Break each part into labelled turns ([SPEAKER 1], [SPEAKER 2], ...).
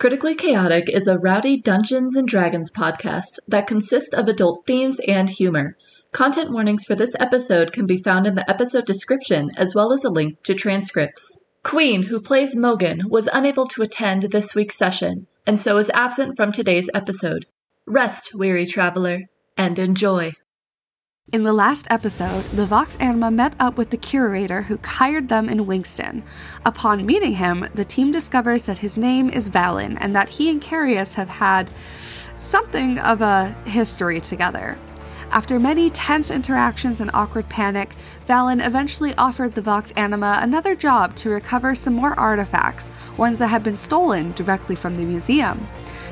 [SPEAKER 1] Critically Chaotic is a rowdy Dungeons and Dragons podcast that consists of adult themes and humor. Content warnings for this episode can be found in the episode description as well as a link to transcripts. Queen, who plays Mogan, was unable to attend this week's session and so is absent from today's episode. Rest, weary traveler, and enjoy.
[SPEAKER 2] In the last episode, the Vox Anima met up with the curator who hired them in Wingston. Upon meeting him, the team discovers that his name is Valen and that he and Carius have had something of a history together. After many tense interactions and awkward panic, Valen eventually offered the Vox Anima another job to recover some more artifacts, ones that had been stolen directly from the museum.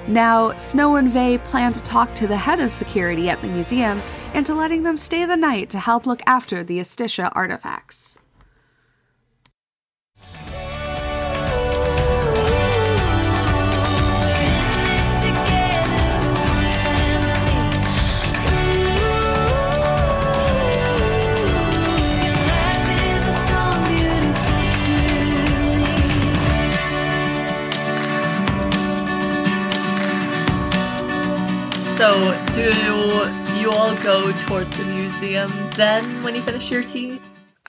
[SPEAKER 2] Now, Snow and Vey plan to talk to the head of security at the museum into letting them stay the night to help look after the Estisha artifacts.
[SPEAKER 1] So, do you all go towards the museum then when you finish your tea?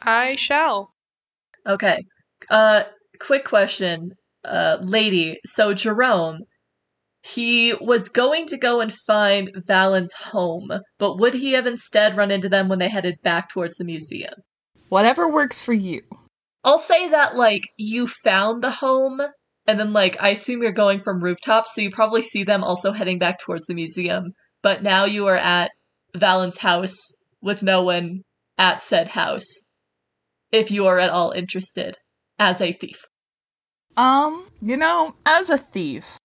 [SPEAKER 3] I shall.
[SPEAKER 1] Okay. Uh, quick question, uh, lady. So, Jerome, he was going to go and find Valen's home, but would he have instead run into them when they headed back towards the museum?
[SPEAKER 4] Whatever works for you.
[SPEAKER 1] I'll say that, like, you found the home, and then, like, I assume you're going from rooftops, so you probably see them also heading back towards the museum. But now you are at Valen's house with no one at said house. If you are at all interested as a thief.
[SPEAKER 4] Um, you know, as a thief,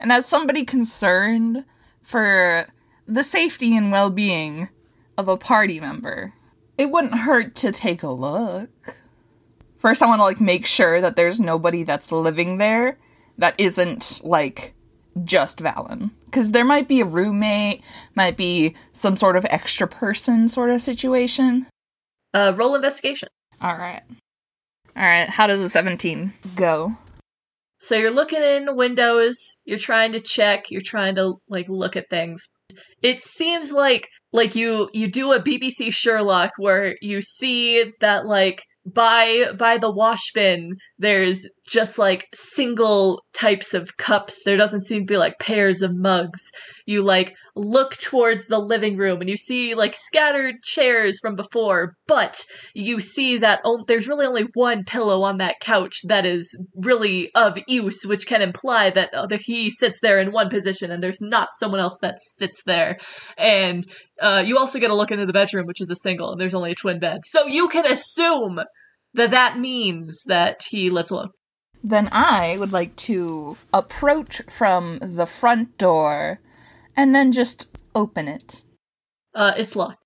[SPEAKER 4] and as somebody concerned for the safety and well being of a party member, it wouldn't hurt to take a look. First, I want to like make sure that there's nobody that's living there that isn't like just Valen. Because there might be a roommate, might be some sort of extra person sort of situation.
[SPEAKER 1] Uh, roll investigation.
[SPEAKER 4] All right. All right. How does a 17 go?
[SPEAKER 1] So you're looking in windows, you're trying to check, you're trying to like look at things. It seems like like you you do a BBC Sherlock where you see that like by by the wash bin there's just like single types of cups. There doesn't seem to be like pairs of mugs. You like look towards the living room and you see like scattered chairs from before but you see that o- there's really only one pillow on that couch that is really of use which can imply that uh, he sits there in one position and there's not someone else that sits there. And uh, you also get a look into the bedroom which is a single and there's only a twin bed. So you can assume that that means that he lives alone
[SPEAKER 4] Then I would like to approach from the front door and then just open it.
[SPEAKER 1] uh, it's locked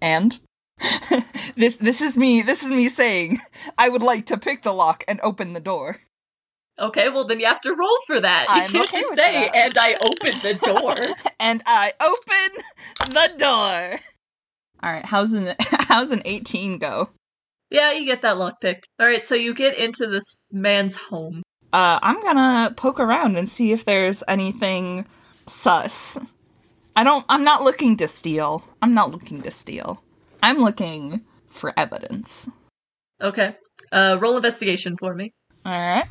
[SPEAKER 4] And this this is me this is me saying I would like to pick the lock and open the door.
[SPEAKER 1] Okay, well then you have to roll for that. You
[SPEAKER 4] I'm
[SPEAKER 1] can't
[SPEAKER 4] okay
[SPEAKER 1] just say,
[SPEAKER 4] that.
[SPEAKER 1] and I open the door.
[SPEAKER 4] and I open the door. All right, how's an how's an 18 go?
[SPEAKER 1] Yeah, you get that lock picked. Alright, so you get into this man's home.
[SPEAKER 4] Uh, I'm gonna poke around and see if there's anything sus. I don't. I'm not looking to steal. I'm not looking to steal. I'm looking for evidence.
[SPEAKER 1] Okay. Uh, roll investigation for me.
[SPEAKER 4] All right.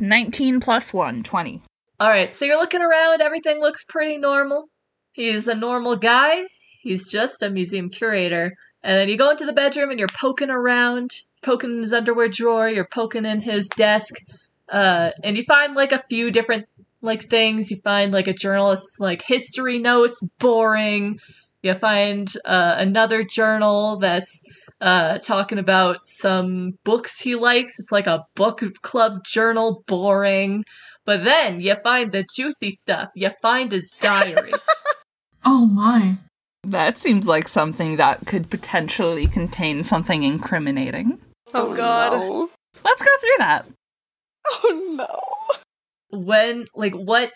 [SPEAKER 4] 19 plus 1, 20.
[SPEAKER 1] Alright, so you're looking around, everything looks pretty normal. He's a normal guy. He's just a museum curator. And then you go into the bedroom and you're poking around, poking in his underwear drawer, you're poking in his desk, uh, and you find like a few different like things. You find like a journalist's like history notes, boring. You find uh, another journal that's uh, talking about some books he likes. It's like a book club journal, boring. But then you find the juicy stuff. You find his diary.
[SPEAKER 5] Oh my.
[SPEAKER 4] That seems like something that could potentially contain something incriminating.
[SPEAKER 3] Oh, god.
[SPEAKER 5] no.
[SPEAKER 4] Let's go through that.
[SPEAKER 5] Oh no.
[SPEAKER 1] when, like, what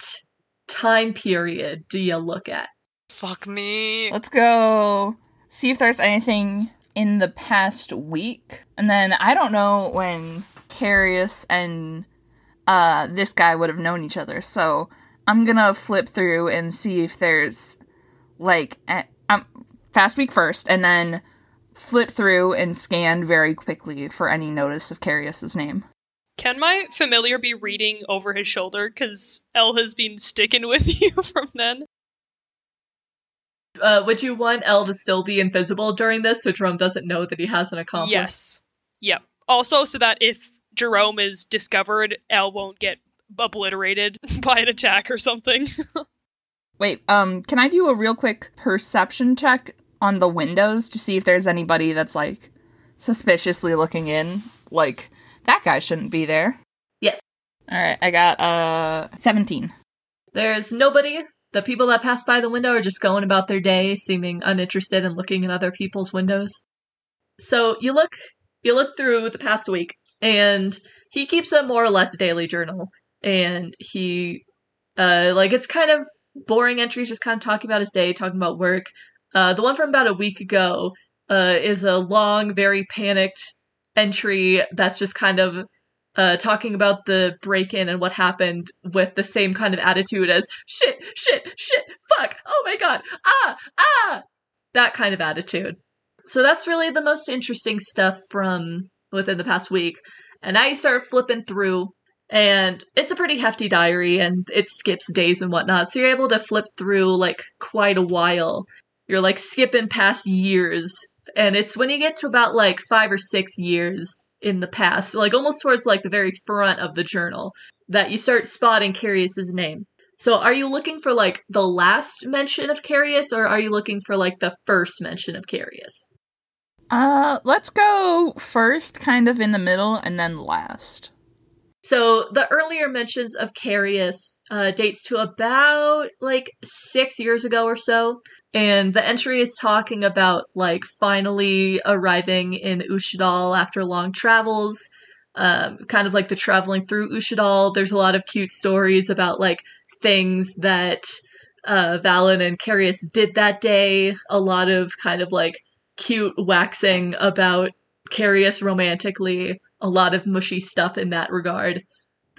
[SPEAKER 1] time period do you look at?
[SPEAKER 5] Fuck me.
[SPEAKER 4] Let's go see if there's anything in the past week. And then I don't know when Carius and uh, this guy would have known each other. So I'm gonna flip through and see if there's like a- um, fast week first, and then flip through and scan very quickly for any notice of Carius's name.
[SPEAKER 3] Can my familiar be reading over his shoulder? Because Elle has been sticking with you from then.
[SPEAKER 1] Uh, would you want Elle to still be invisible during this so Jerome doesn't know that he has an accomplice?
[SPEAKER 3] Yes. Yep. Also, so that if Jerome is discovered, Elle won't get obliterated by an attack or something.
[SPEAKER 4] Wait, um, can I do a real quick perception check on the windows to see if there's anybody that's like suspiciously looking in? Like, that guy shouldn't be there.
[SPEAKER 1] Yes.
[SPEAKER 4] Alright, I got uh 17.
[SPEAKER 1] There's nobody. The people that pass by the window are just going about their day, seeming uninterested in looking in other people's windows. So you look you look through the past week, and he keeps a more or less daily journal. And he uh like it's kind of boring entries, just kind of talking about his day, talking about work. Uh the one from about a week ago uh is a long, very panicked entry that's just kind of uh, talking about the break in and what happened with the same kind of attitude as shit, shit, shit, fuck, oh my god, ah, ah, that kind of attitude. So that's really the most interesting stuff from within the past week. And now you start flipping through, and it's a pretty hefty diary, and it skips days and whatnot. So you're able to flip through like quite a while. You're like skipping past years, and it's when you get to about like five or six years in the past, like almost towards like the very front of the journal, that you start spotting Carius's name. So are you looking for like the last mention of Carius, or are you looking for like the first mention of Carius?
[SPEAKER 4] Uh, let's go first, kind of in the middle, and then last.
[SPEAKER 1] So the earlier mentions of Carius uh, dates to about like six years ago or so, and the entry is talking about like finally arriving in Ushadal after long travels, um, kind of like the traveling through Ushadal. There's a lot of cute stories about like things that uh, Valen and Carius did that day. A lot of kind of like cute waxing about Carius romantically. A lot of mushy stuff in that regard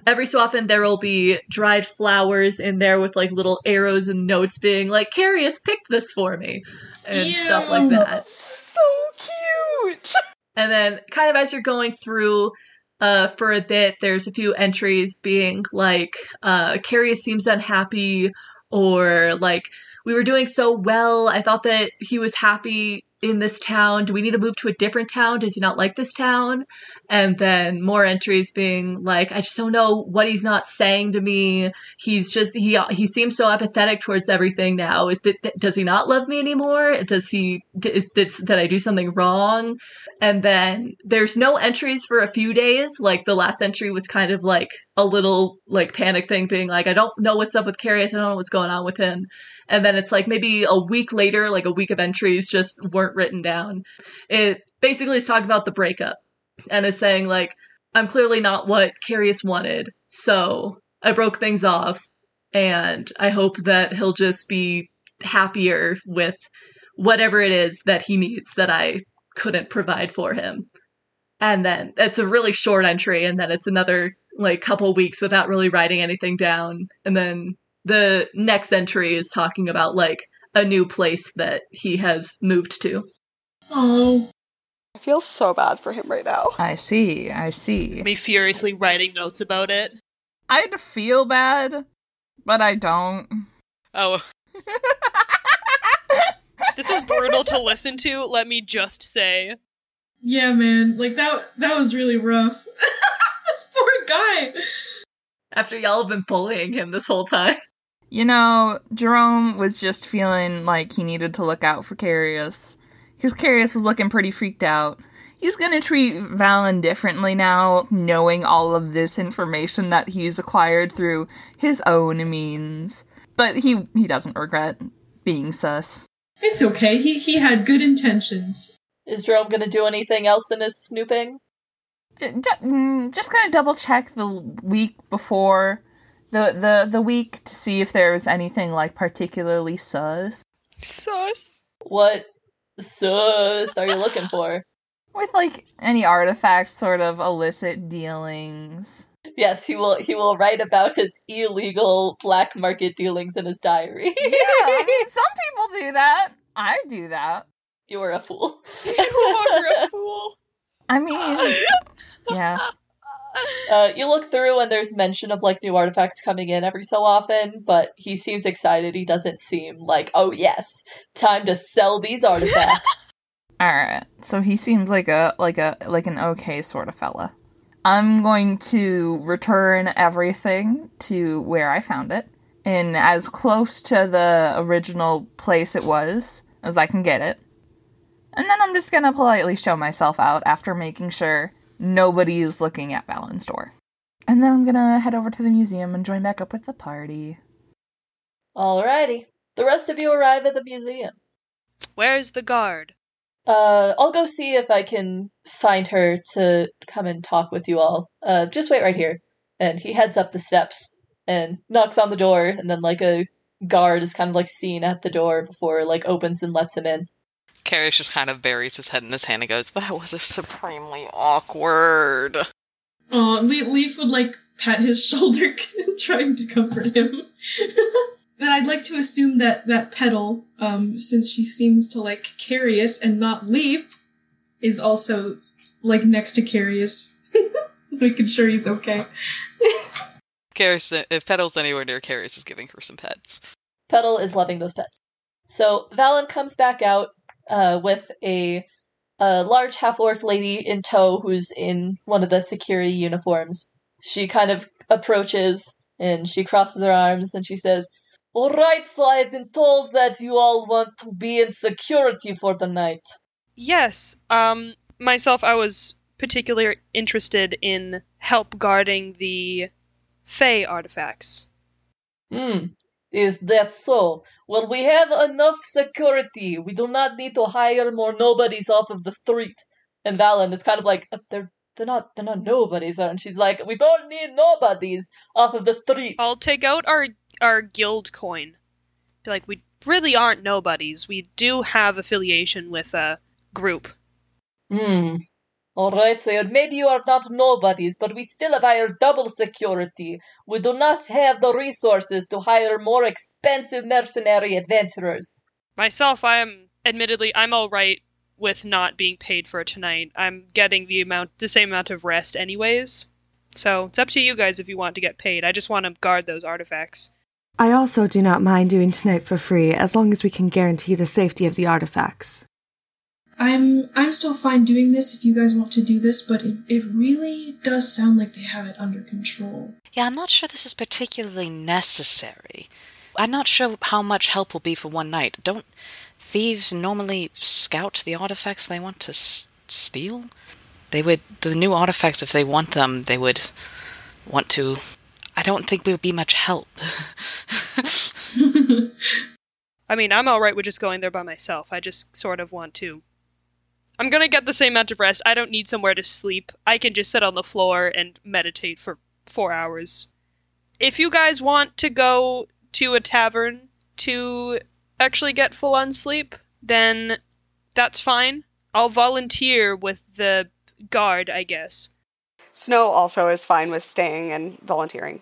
[SPEAKER 1] every so often there will be dried flowers in there with like little arrows and notes being like Carius picked this for me and
[SPEAKER 5] Ew.
[SPEAKER 1] stuff like that.
[SPEAKER 5] So cute.
[SPEAKER 1] And then kind of as you're going through uh for a bit there's a few entries being like uh Carius seems unhappy or like we were doing so well. I thought that he was happy in this town. Do we need to move to a different town? Does he not like this town? And then more entries being like, I just don't know what he's not saying to me. He's just he he seems so apathetic towards everything now. Is does he not love me anymore? Does he did, did did I do something wrong? And then there's no entries for a few days. Like the last entry was kind of like a little like panic thing, being like, I don't know what's up with Carius. I don't know what's going on with him. And then it's like maybe a week later, like a week of entries just weren't written down. It basically is talking about the breakup and is saying like, I'm clearly not what Carius wanted, so I broke things off, and I hope that he'll just be happier with whatever it is that he needs that I couldn't provide for him. And then it's a really short entry, and then it's another like couple weeks without really writing anything down, and then the next entry is talking about like a new place that he has moved to.
[SPEAKER 5] Oh.
[SPEAKER 6] I feel so bad for him right now.
[SPEAKER 4] I see, I see.
[SPEAKER 3] Me furiously writing notes about it.
[SPEAKER 4] I'd feel bad, but I don't.
[SPEAKER 5] Oh,
[SPEAKER 3] This was brutal to listen to, let me just say.
[SPEAKER 5] yeah, man. Like that that was really rough. this poor guy.
[SPEAKER 1] After y'all have been bullying him this whole time.
[SPEAKER 4] You know, Jerome was just feeling like he needed to look out for Carius. Because Carius was looking pretty freaked out. He's gonna treat Valen differently now, knowing all of this information that he's acquired through his own means. But he he doesn't regret being sus.
[SPEAKER 5] It's okay. He he had good intentions.
[SPEAKER 1] Is Jerome gonna do anything else in his snooping?
[SPEAKER 4] J- d- mm, just gonna double check the week before the the the week to see if there was anything like particularly sus
[SPEAKER 3] Sus.
[SPEAKER 1] What sus are you looking for?
[SPEAKER 4] with like any artifacts sort of illicit dealings
[SPEAKER 1] Yes, he will. He will write about his illegal black market dealings in his diary.
[SPEAKER 4] Yeah, I mean, some people do that. I do that.
[SPEAKER 1] You are a fool.
[SPEAKER 3] You are a fool.
[SPEAKER 4] I mean, yeah.
[SPEAKER 1] Uh, you look through and there's mention of like new artifacts coming in every so often, but he seems excited. He doesn't seem like, oh yes, time to sell these artifacts.
[SPEAKER 4] All right. So he seems like a like a like an okay sort of fella. I'm going to return everything to where I found it in as close to the original place it was as I can get it. And then I'm just going to politely show myself out after making sure nobody is looking at Valen's door. And then I'm going to head over to the museum and join back up with the party.
[SPEAKER 1] Alrighty. The rest of you arrive at the museum.
[SPEAKER 3] Where's the guard?
[SPEAKER 1] Uh, I'll go see if I can find her to come and talk with you all. Uh, just wait right here. And he heads up the steps and knocks on the door, and then like a guard is kind of like seen at the door before like opens and lets him in.
[SPEAKER 7] Carius just kind of buries his head in his hand and goes, That was a supremely awkward.
[SPEAKER 5] Oh, Le- Leaf would like pat his shoulder, trying to comfort him. and I'd like to assume that that Petal, um, since she seems to like Carius and not Leaf, is also like next to Carius, making sure he's okay.
[SPEAKER 7] Carius, if Petal's anywhere near Carius, is giving her some pets.
[SPEAKER 1] Petal is loving those pets. So Valen comes back out uh, with a, a large half orc lady in tow who's in one of the security uniforms. She kind of approaches and she crosses her arms and she says, All right, so I've been told that you all want to be in security for the night.
[SPEAKER 3] Yes. Um, myself, I was particularly interested in help guarding the Fey artifacts.
[SPEAKER 1] Hmm, is that so? Well, we have enough security. We do not need to hire more nobodies off of the street. And Valen is kind of like, "Uh, they're they're not they're not nobodies, and she's like, we don't need nobodies off of the street.
[SPEAKER 3] I'll take out our our guild coin. Be like, we really aren't nobodies. We do have affiliation with a group.
[SPEAKER 1] Hmm. All right, so maybe you are not nobodies, but we still have hired double security. We do not have the resources to hire more expensive mercenary adventurers.
[SPEAKER 3] Myself, I am admittedly I'm all right with not being paid for tonight. I'm getting the amount the same amount of rest anyways. So, it's up to you guys if you want to get paid. I just want to guard those artifacts.
[SPEAKER 2] I also do not mind doing tonight for free as long as we can guarantee the safety of the artifacts.
[SPEAKER 5] I'm I'm still fine doing this if you guys want to do this, but it, it really does sound like they have it under control.
[SPEAKER 7] Yeah, I'm not sure this is particularly necessary. I'm not sure how much help will be for one night. Don't thieves normally scout the artifacts they want to s- steal? They would, the new artifacts, if they want them, they would want to. I don't think we would be much help.
[SPEAKER 3] I mean, I'm alright with just going there by myself. I just sort of want to. I'm gonna get the same amount of rest. I don't need somewhere to sleep. I can just sit on the floor and meditate for four hours. If you guys want to go to a tavern to actually get full on sleep, then that's fine. I'll volunteer with the guard, I guess.
[SPEAKER 6] Snow also is fine with staying and volunteering.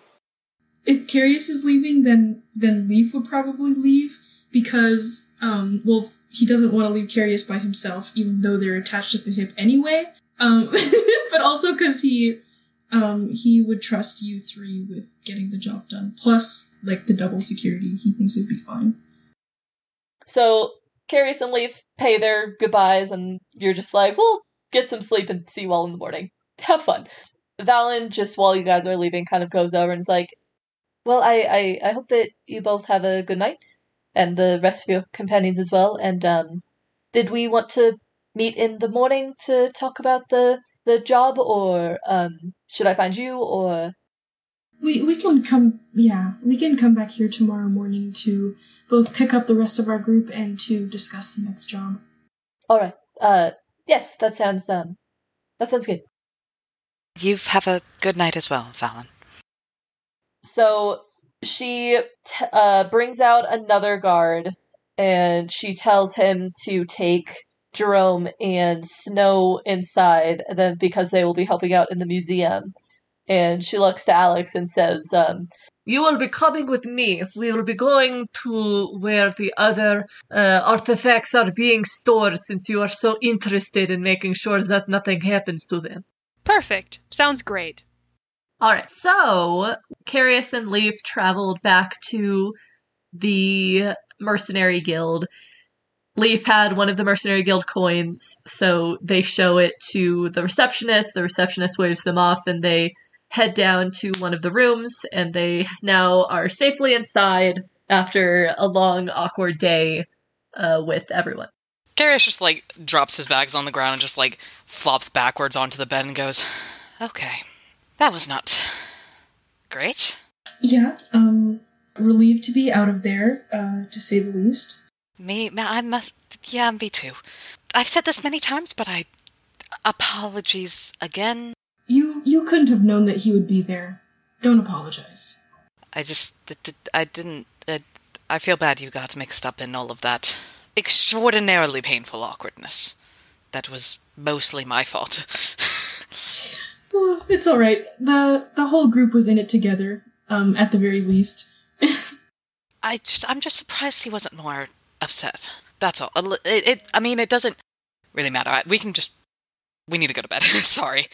[SPEAKER 5] If Carius is leaving, then then Leaf would probably leave because um well he doesn't want to leave Carius by himself, even though they're attached at the hip anyway. Um, but also because he um he would trust you three with getting the job done. Plus, like the double security, he thinks it'd be fine.
[SPEAKER 1] So Carius and Leaf pay their goodbyes, and you're just like, well, get some sleep and see you all in the morning. Have fun. Valen, just while you guys are leaving, kind of goes over and is like, well, I, I, I hope that you both have a good night, and the rest of your companions as well. And um, did we want to meet in the morning to talk about the the job, or um, should I find you, or
[SPEAKER 5] We we can come yeah, we can come back here tomorrow morning to both pick up the rest of our group and to discuss the next job.
[SPEAKER 1] all right? Uh, yes, that sounds um, that sounds good.
[SPEAKER 7] you have a good night as well, Valen.
[SPEAKER 1] So she t- uh, brings out another guard and she tells him to take Jerome and Snow inside, and then because they will be helping out in the museum. and she looks to Alex and says, um, you will be coming with me. We will be going to where the other uh, artifacts are being stored since you are so interested in making sure that nothing happens to them.
[SPEAKER 3] Perfect. Sounds great.
[SPEAKER 1] All right. So, Carius and Leaf traveled back to the Mercenary Guild. Leaf had one of the Mercenary Guild coins, so they show it to the receptionist. The receptionist waves them off, and they head down to one of the rooms, and they now are safely inside after a long, awkward day uh, with everyone.
[SPEAKER 7] Carius just like drops his bags on the ground and just like flops backwards onto the bed and goes, "Okay, that was not great."
[SPEAKER 5] Yeah, um, relieved to be out of there, uh, to say the least.
[SPEAKER 7] Me, I must. Yeah, me too. I've said this many times, but I. Apologies again.
[SPEAKER 5] You you couldn't have known that he would be there. Don't apologize.
[SPEAKER 7] I just. I didn't. Uh, I feel bad you got mixed up in all of that extraordinarily painful awkwardness. That was mostly my fault.
[SPEAKER 5] Well, it's all right. the The whole group was in it together. Um, at the very least.
[SPEAKER 7] I just. I'm just surprised he wasn't more upset. That's all. It. it I mean, it doesn't really matter. We can just. We need to go to bed. Sorry.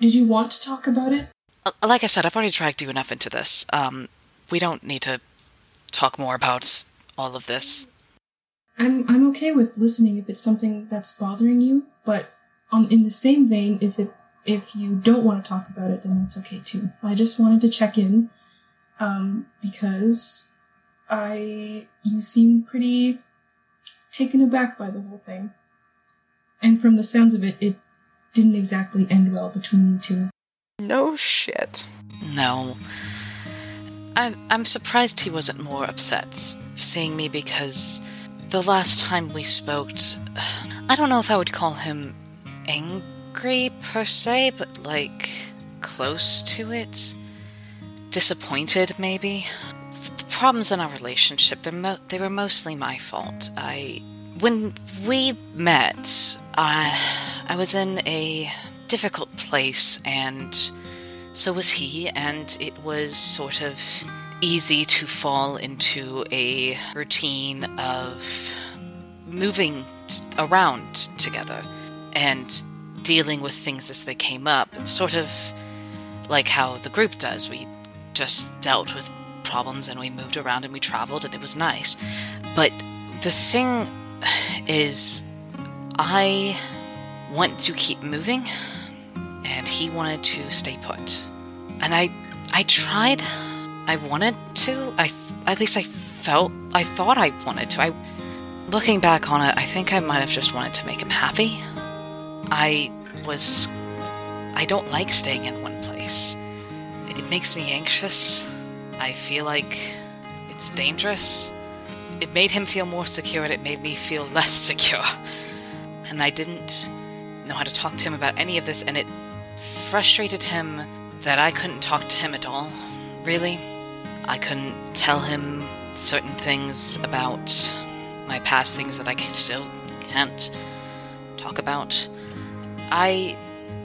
[SPEAKER 5] Did you want to talk about it?
[SPEAKER 7] Uh, Like I said, I've already dragged you enough into this. Um, we don't need to talk more about all of this.
[SPEAKER 5] I'm I'm okay with listening if it's something that's bothering you, but on in the same vein, if it if you don't want to talk about it, then that's okay too. I just wanted to check in, um, because I you seem pretty taken aback by the whole thing, and from the sounds of it, it didn't exactly end well between you two.
[SPEAKER 6] No shit.
[SPEAKER 7] No. I'm, I'm surprised he wasn't more upset seeing me because the last time we spoke, I don't know if I would call him angry per se, but like close to it. Disappointed, maybe. The problems in our relationship, mo- they were mostly my fault. I. When we met, I, I was in a difficult place and so was he, and it was sort of easy to fall into a routine of moving around together and dealing with things as they came up. It's sort of like how the group does. We just dealt with problems and we moved around and we traveled, and it was nice. But the thing is, I want to keep moving and he wanted to stay put. And I I tried. I wanted to. I at least I felt I thought I wanted to. I looking back on it, I think I might have just wanted to make him happy. I was I don't like staying in one place. It makes me anxious. I feel like it's dangerous. It made him feel more secure and it made me feel less secure. And I didn't know how to talk to him about any of this and it frustrated him that I couldn't talk to him at all, really. I couldn't tell him certain things about my past things that I still can't talk about. I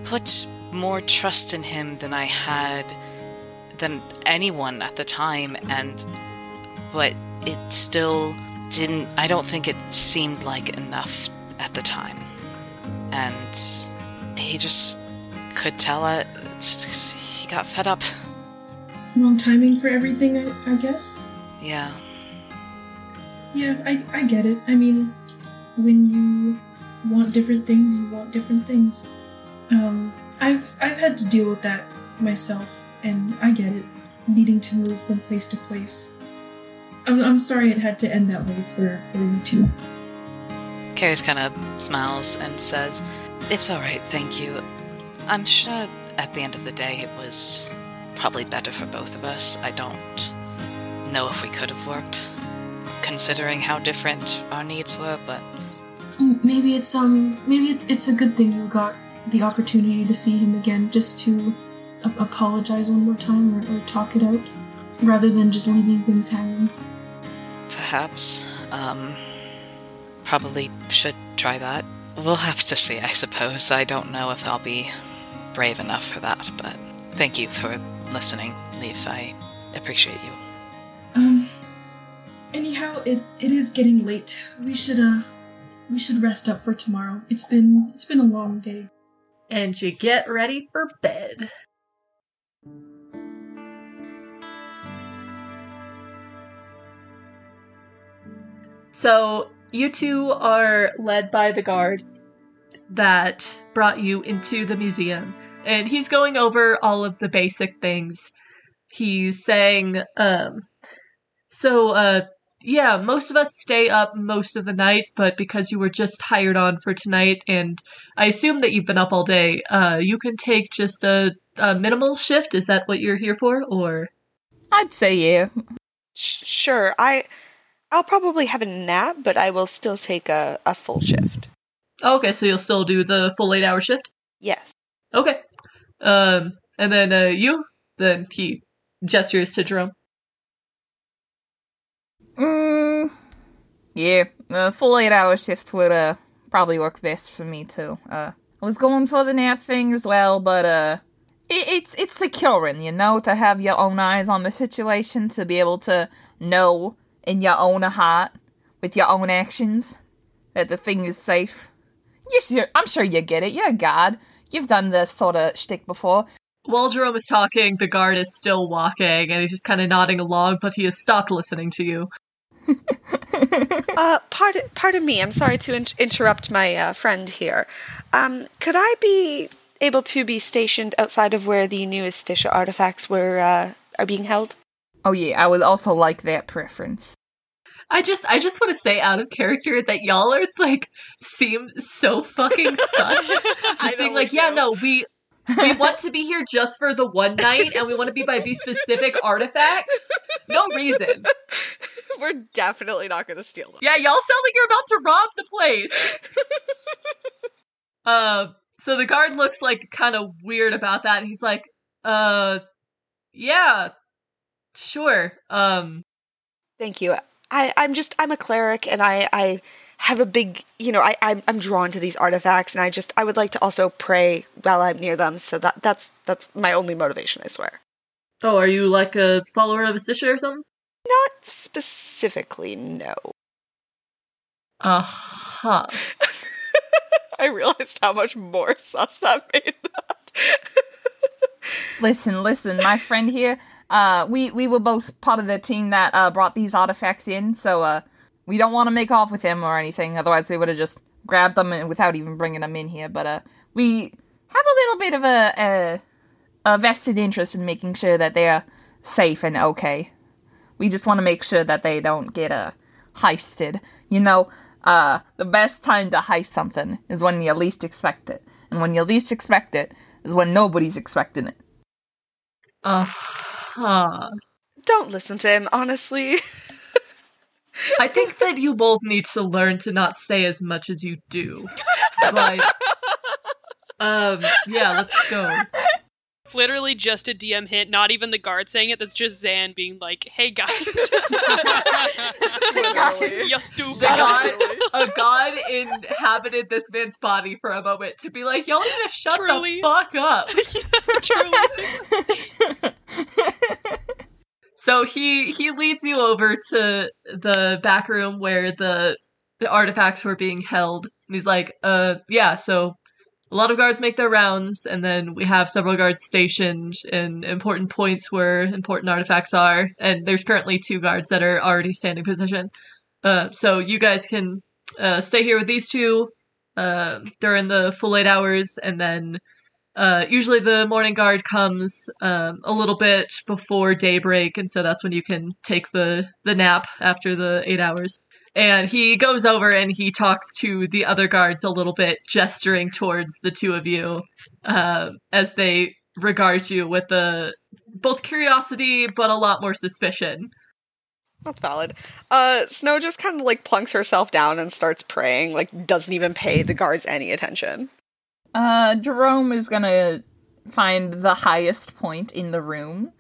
[SPEAKER 7] put more trust in him than I had than anyone at the time, and but it still didn't. I don't think it seemed like enough at the time, and he just could tell it. He got fed up.
[SPEAKER 5] Wrong timing for everything, I, I guess.
[SPEAKER 7] Yeah.
[SPEAKER 5] Yeah, I, I get it. I mean, when you want different things, you want different things. Um, I've I've had to deal with that myself, and I get it. Needing to move from place to place. I'm, I'm sorry it had to end that way for, for you two.
[SPEAKER 7] Carius kind of smiles and says, It's alright, thank you. I'm sure at the end of the day it was probably better for both of us. I don't know if we could have worked, considering how different our needs were, but
[SPEAKER 5] Maybe it's um maybe it's, it's a good thing you got the opportunity to see him again, just to a- apologize one more time or, or talk it out, rather than just leaving things hanging.
[SPEAKER 7] perhaps, um, probably should try that. We'll have to see, I suppose. I don't know if I'll be brave enough for that, but thank you for listening, Leaf. I appreciate you.
[SPEAKER 5] Um. Anyhow, it it is getting late. We should uh, we should rest up for tomorrow. It's been it's been a long day.
[SPEAKER 1] And you get ready for bed. So, you two are led by the guard that brought you into the museum. And he's going over all of the basic things. He's saying, um, so, uh, yeah, most of us stay up most of the night, but because you were just hired on for tonight, and I assume that you've been up all day, uh, you can take just a, a minimal shift. Is that what you're here for, or?
[SPEAKER 4] I'd say yeah.
[SPEAKER 6] Sure, I I'll probably have a nap, but I will still take a, a full shift.
[SPEAKER 1] Okay, so you'll still do the full eight hour shift?
[SPEAKER 6] Yes.
[SPEAKER 1] Okay. Um, and then uh, you? Then he gestures to Jerome.
[SPEAKER 4] Mm, yeah, a full eight hour shift would uh probably work best for me too. Uh, I was going for the nap thing as well, but uh, it, it's it's securing, you know, to have your own eyes on the situation, to be able to know in your own heart with your own actions that the thing is safe. You I'm sure you get it. You're a guard. You've done this sort of shtick before.
[SPEAKER 1] While Jerome is talking, the guard is still walking, and he's just kind of nodding along, but he has stopped listening to you.
[SPEAKER 6] Uh, pardon, pardon me. I'm sorry to in- interrupt my uh, friend here. Um, could I be able to be stationed outside of where the newest Estisha artifacts were uh, are being held?
[SPEAKER 4] Oh yeah, I would also like that preference.
[SPEAKER 1] I just, I just want to say out of character that y'all are like seem so fucking sus. Just being like, yeah, no, we we want to be here just for the one night, and we want to be by these specific artifacts. No reason.
[SPEAKER 6] We're definitely not going to steal them.
[SPEAKER 1] Yeah, y'all sound like you're about to rob the place. uh, so the guard looks like kind of weird about that. And he's like, uh, yeah, sure. Um,
[SPEAKER 6] Thank you. I, I'm just I'm a cleric and I, I have a big you know, I, I'm I'm drawn to these artifacts and I just I would like to also pray while I'm near them, so that that's that's my only motivation, I swear.
[SPEAKER 1] oh, are you like a follower of Asisha or something?
[SPEAKER 6] Not specifically, no.
[SPEAKER 1] Uh huh.
[SPEAKER 6] I realized how much more sus that made that.
[SPEAKER 4] Listen, listen, my friend here. Uh, we we were both part of the team that uh brought these artifacts in, so uh, we don't want to make off with him or anything. Otherwise, we would have just grabbed them and without even bringing them in here. But uh, we have a little bit of a a, a vested interest in making sure that they're safe and okay. We just want to make sure that they don't get uh heisted. You know, uh, the best time to heist something is when you least expect it, and when you least expect it is when nobody's expecting it.
[SPEAKER 1] Uh huh.
[SPEAKER 6] Don't listen to him, honestly.
[SPEAKER 1] I think that you both need to learn to not say as much as you do. But, um, yeah, let's go.
[SPEAKER 3] Literally just a DM hint, not even the guard saying it. That's just Zan being like, "Hey guys,
[SPEAKER 6] Literally.
[SPEAKER 3] you stupid."
[SPEAKER 1] The god, a god inhabited this man's body for a moment to be like, y'all need to shut
[SPEAKER 3] Truly.
[SPEAKER 1] the fuck up.
[SPEAKER 3] Truly.
[SPEAKER 1] So he he leads you over to the back room where the, the artifacts were being held. And he's like, uh, yeah, so a lot of guards make their rounds, and then we have several guards stationed in important points where important artifacts are, and there's currently two guards that are already standing position. Uh, so you guys can uh, stay here with these two uh, during the full eight hours, and then uh, usually the morning guard comes um, a little bit before daybreak, and so that's when you can take the the nap after the eight hours. And he goes over and he talks to the other guards a little bit, gesturing towards the two of you um, as they regard you with a both curiosity but a lot more suspicion.
[SPEAKER 6] That's valid. Uh, Snow just kind of like plunks herself down and starts praying, like doesn't even pay the guards any attention.
[SPEAKER 4] Uh, Jerome is gonna find the highest point in the room,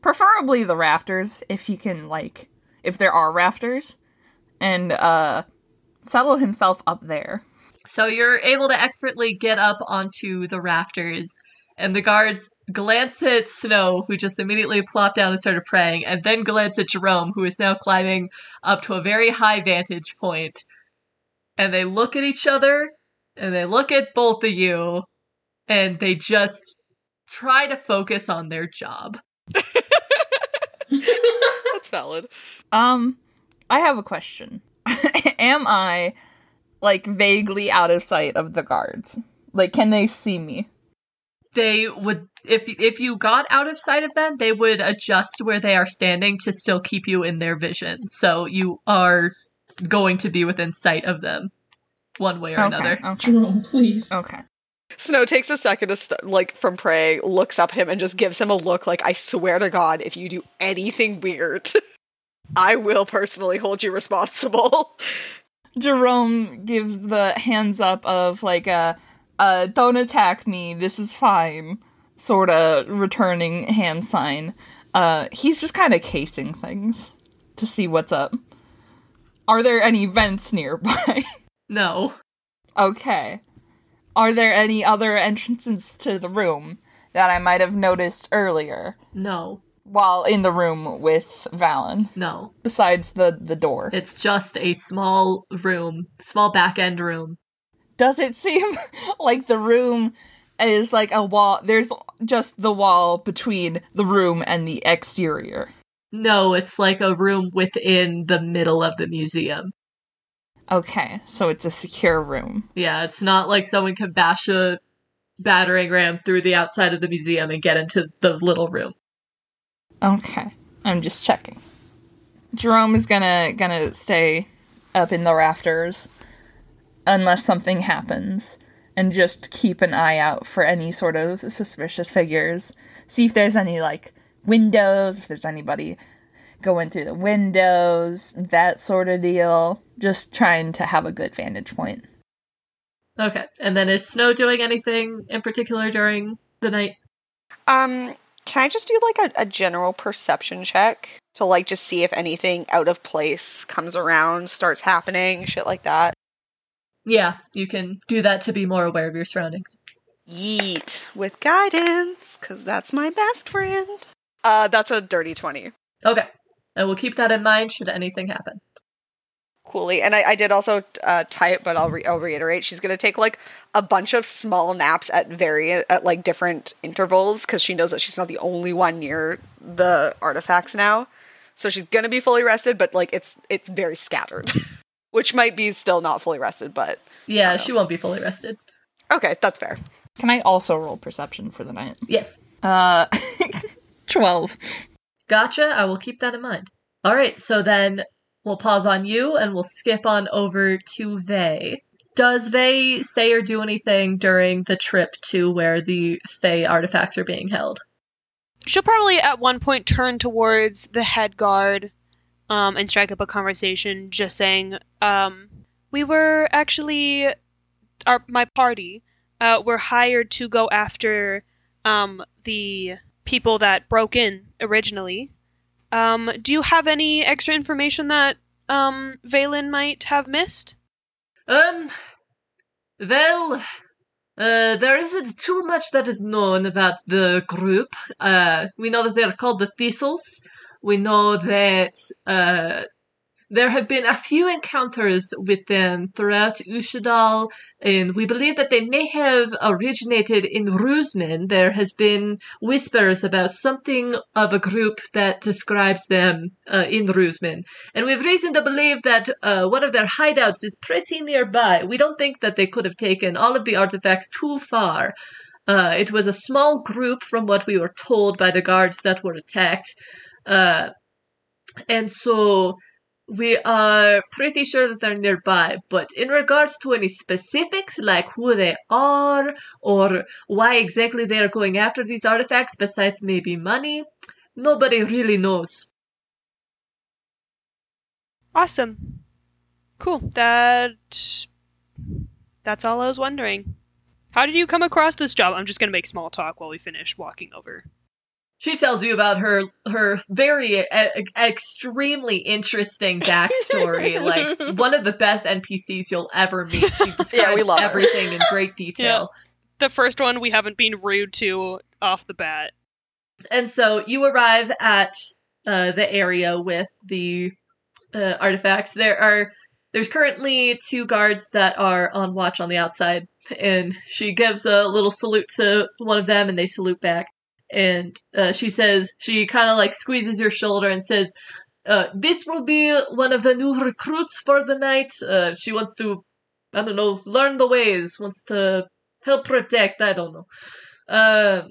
[SPEAKER 4] preferably the rafters, if he can, like, if there are rafters, and, uh, settle himself up there.
[SPEAKER 1] So you're able to expertly get up onto the rafters, And the guards glance at Snow, who just immediately plopped down and started praying, and then glance at Jerome, who is now climbing up to a very high vantage point. And they look at each other, and they look at both of you, and they just try to focus on their job.
[SPEAKER 6] That's valid.
[SPEAKER 4] Um, I have a question. Am I like vaguely out of sight of the guards? Like, can they see me?
[SPEAKER 1] They would if if you got out of sight of them, they would adjust where they are standing to still keep you in their vision. So you are going to be within sight of them one way or another.
[SPEAKER 4] Okay. Okay.
[SPEAKER 5] Jerome, please.
[SPEAKER 4] okay.
[SPEAKER 6] Snow takes a second to st- like from pray, looks up at him, and just gives him a look like, I swear to God, if you do anything weird, I will personally hold you responsible.
[SPEAKER 4] Jerome gives the hands up of like a, uh, don't attack me, this is fine, sort of returning hand sign. Uh, he's just kind of casing things to see what's up. Are there any vents nearby?
[SPEAKER 1] No.
[SPEAKER 4] okay. Are there any other entrances to the room that I might have noticed earlier
[SPEAKER 1] No.
[SPEAKER 4] While in the room with Valen,
[SPEAKER 1] No.
[SPEAKER 4] besides the, the door?
[SPEAKER 1] It's just a small room, small back end room.
[SPEAKER 4] Does it seem like the room is like a wall? There's just the wall between the room and the exterior.
[SPEAKER 1] No, it's like a room within the middle of the museum.
[SPEAKER 4] Okay, so it's a secure room.
[SPEAKER 1] Yeah, it's not like someone can bash a battering ram through the outside of the museum and get into the little room.
[SPEAKER 4] Okay, I'm just checking. Jerome is gonna gonna stay up in the rafters unless something happens, and just keep an eye out for any sort of suspicious figures. See if there's any like windows, if there's anybody going through the windows, that sort of deal. Just trying to have a good vantage point.
[SPEAKER 1] Okay. And then is Snow doing anything in particular during the night?
[SPEAKER 6] Um, can I just do like a, a general perception check to like just see if anything out of place comes around, starts happening, shit like that?
[SPEAKER 1] Yeah, you can do that to be more aware of your surroundings.
[SPEAKER 6] Yeet with guidance, because that's my best friend. Uh, that's a dirty 20.
[SPEAKER 1] Okay. And we'll keep that in mind should anything happen.
[SPEAKER 6] Coolly. And I, I did also uh, type, but I'll, re- I'll reiterate. She's going to take like a bunch of small naps at very, at like different intervals because she knows that she's not the only one near the artifacts now. So she's going to be fully rested, but like it's, it's very scattered, which might be still not fully rested, but
[SPEAKER 1] Yeah, she won't be fully rested.
[SPEAKER 6] okay, that's fair.
[SPEAKER 4] Can I also roll perception for the night?
[SPEAKER 1] Yes.
[SPEAKER 4] Uh, 12.
[SPEAKER 1] Gotcha. I will keep that in mind. All right. So then we'll pause on you and we'll skip on over to Vey. Does Vey say or do anything during the trip to where the Fey artifacts are being held?
[SPEAKER 3] She'll probably at one point turn towards the head guard um, and strike up a conversation, just saying, um, "We were actually, our my party, uh, were hired to go after um, the people that broke in originally. Um, do you have any extra information that um, Valen might have missed?"
[SPEAKER 1] Um, well, uh, there isn't too much that is known about the group. Uh, we know that they're called the Thistles. We know that, uh, there have been a few encounters with them throughout Ushadal, and we believe that they may have originated in Rusman. There has been whispers about something of a group that describes them uh, in Rusman. And we've reason to believe that uh, one of their hideouts is pretty nearby. We don't think that they could have taken all of the artifacts too far. Uh, it was a small group from what we were told by the guards that were attacked. Uh, and so we are pretty sure that they're nearby, but in regards to any specifics, like who they are or why exactly they are going after these artifacts, besides maybe money, nobody really knows.
[SPEAKER 3] Awesome. Cool. That that's all I was wondering. How did you come across this job? I'm just gonna make small talk while we finish walking over.
[SPEAKER 1] She tells you about her her very e- extremely interesting backstory, like one of the best NPCs you'll ever meet. She describes
[SPEAKER 6] we love her.
[SPEAKER 1] everything in great detail.
[SPEAKER 3] the first one we haven't been rude to off the bat.
[SPEAKER 1] And so you arrive at uh, the area with the uh, artifacts. There are there's currently two guards that are on watch on the outside, and she gives a little salute to one of them, and they salute back. And uh, she says she kind of like squeezes your shoulder and says, uh, "This will be one of the new recruits for the night. Uh, she wants to, I don't know, learn the ways. Wants to help protect. I don't know. Uh,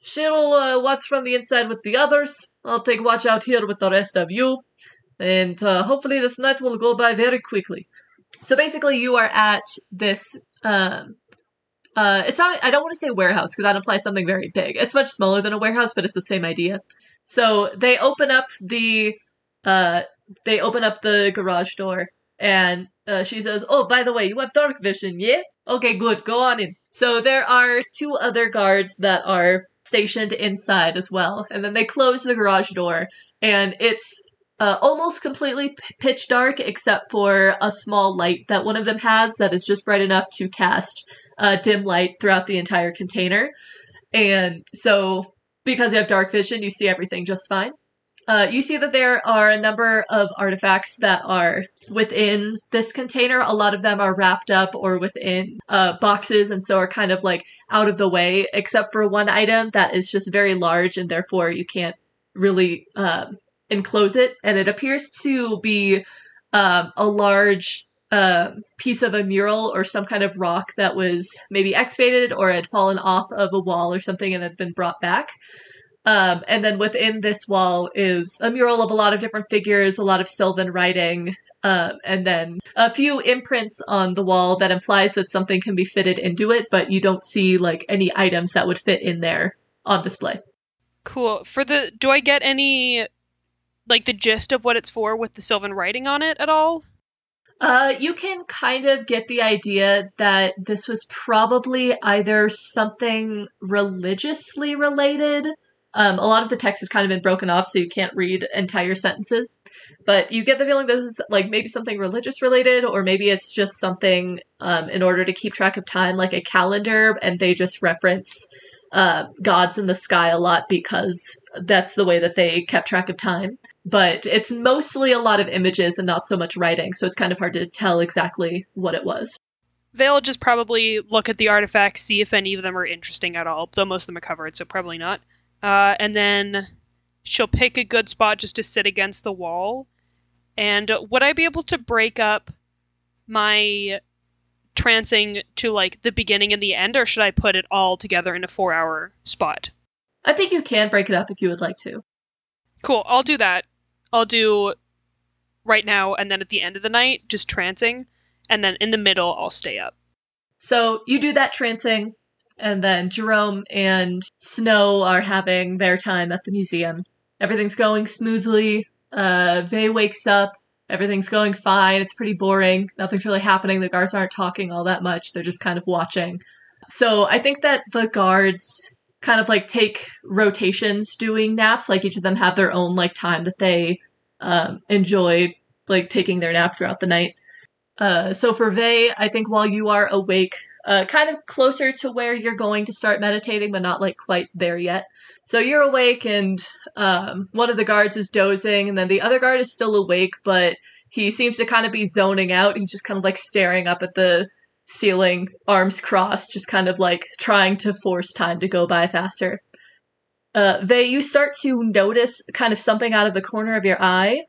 [SPEAKER 1] she'll uh, watch from the inside with the others. I'll take watch out here with the rest of you, and uh, hopefully this night will go by very quickly. So basically, you are at this. Um, uh, it's not. I don't want to say warehouse because that implies something very big. It's much smaller than a warehouse, but it's the same idea. So they open up the. Uh, they open up the garage door, and uh, she says, "Oh, by the way, you have dark vision, yeah? Okay, good. Go on in." So there are two other guards that are stationed inside as well, and then they close the garage door, and it's uh, almost completely p- pitch dark except for a small light that one of them has that is just bright enough to cast uh, dim light throughout the entire container. And so, because you have dark vision, you see everything just fine. Uh, you see that there are a number of artifacts that are within this container. A lot of them are wrapped up or within uh, boxes, and so are kind of like out of the way, except for one item that is just very large, and therefore you can't really um, enclose it. And it appears to be um, a large uh, piece of a mural or some kind of rock that was maybe excavated or had fallen off of a wall or something and had been brought back. Um, and then within this wall is a mural of a lot of different figures, a lot of Sylvan writing, um, and then a few imprints on the wall that implies that something can be fitted into it, but you don't see like any items that would fit in there on display.
[SPEAKER 3] Cool. For the do I get any like the gist of what it's for with the Sylvan writing on it at all?
[SPEAKER 1] Uh, you can kind of get the idea that this was probably either something religiously related. Um, a lot of the text has kind of been broken off, so you can't read entire sentences. But you get the feeling this is like maybe something religious related, or maybe it's just something um, in order to keep track of time, like a calendar, and they just reference uh, gods in the sky a lot because that's the way that they kept track of time. But it's mostly a lot of images and not so much writing, so it's kind of hard to tell exactly what it was.
[SPEAKER 3] They'll just probably look at the artifacts, see if any of them are interesting at all, though most of them are covered, so probably not. Uh, and then she'll pick a good spot just to sit against the wall. And would I be able to break up my trancing to like the beginning and the end, or should I put it all together in a four hour spot?
[SPEAKER 1] I think you can break it up if you would like to.
[SPEAKER 3] Cool, I'll do that. I'll do right now and then at the end of the night, just trancing. And then in the middle, I'll stay up.
[SPEAKER 1] So you do that trancing, and then Jerome and Snow are having their time at the museum. Everything's going smoothly. Uh, wakes up. Everything's going fine. It's pretty boring. Nothing's really happening. The guards aren't talking all that much. They're just kind of watching. So I think that the guards kind of like take rotations doing naps. Like each of them have their own like time that they um, enjoy like taking their nap throughout the night. Uh, so for Vey, I think while you are awake, uh, kind of closer to where you're going to start meditating, but not like quite there yet. So you're awake, and um, one of the guards is dozing, and then the other guard is still awake, but he seems to kind of be zoning out. He's just kind of like staring up at the ceiling, arms crossed, just kind of like trying to force time to go by faster. Uh, Vey, you start to notice kind of something out of the corner of your eye,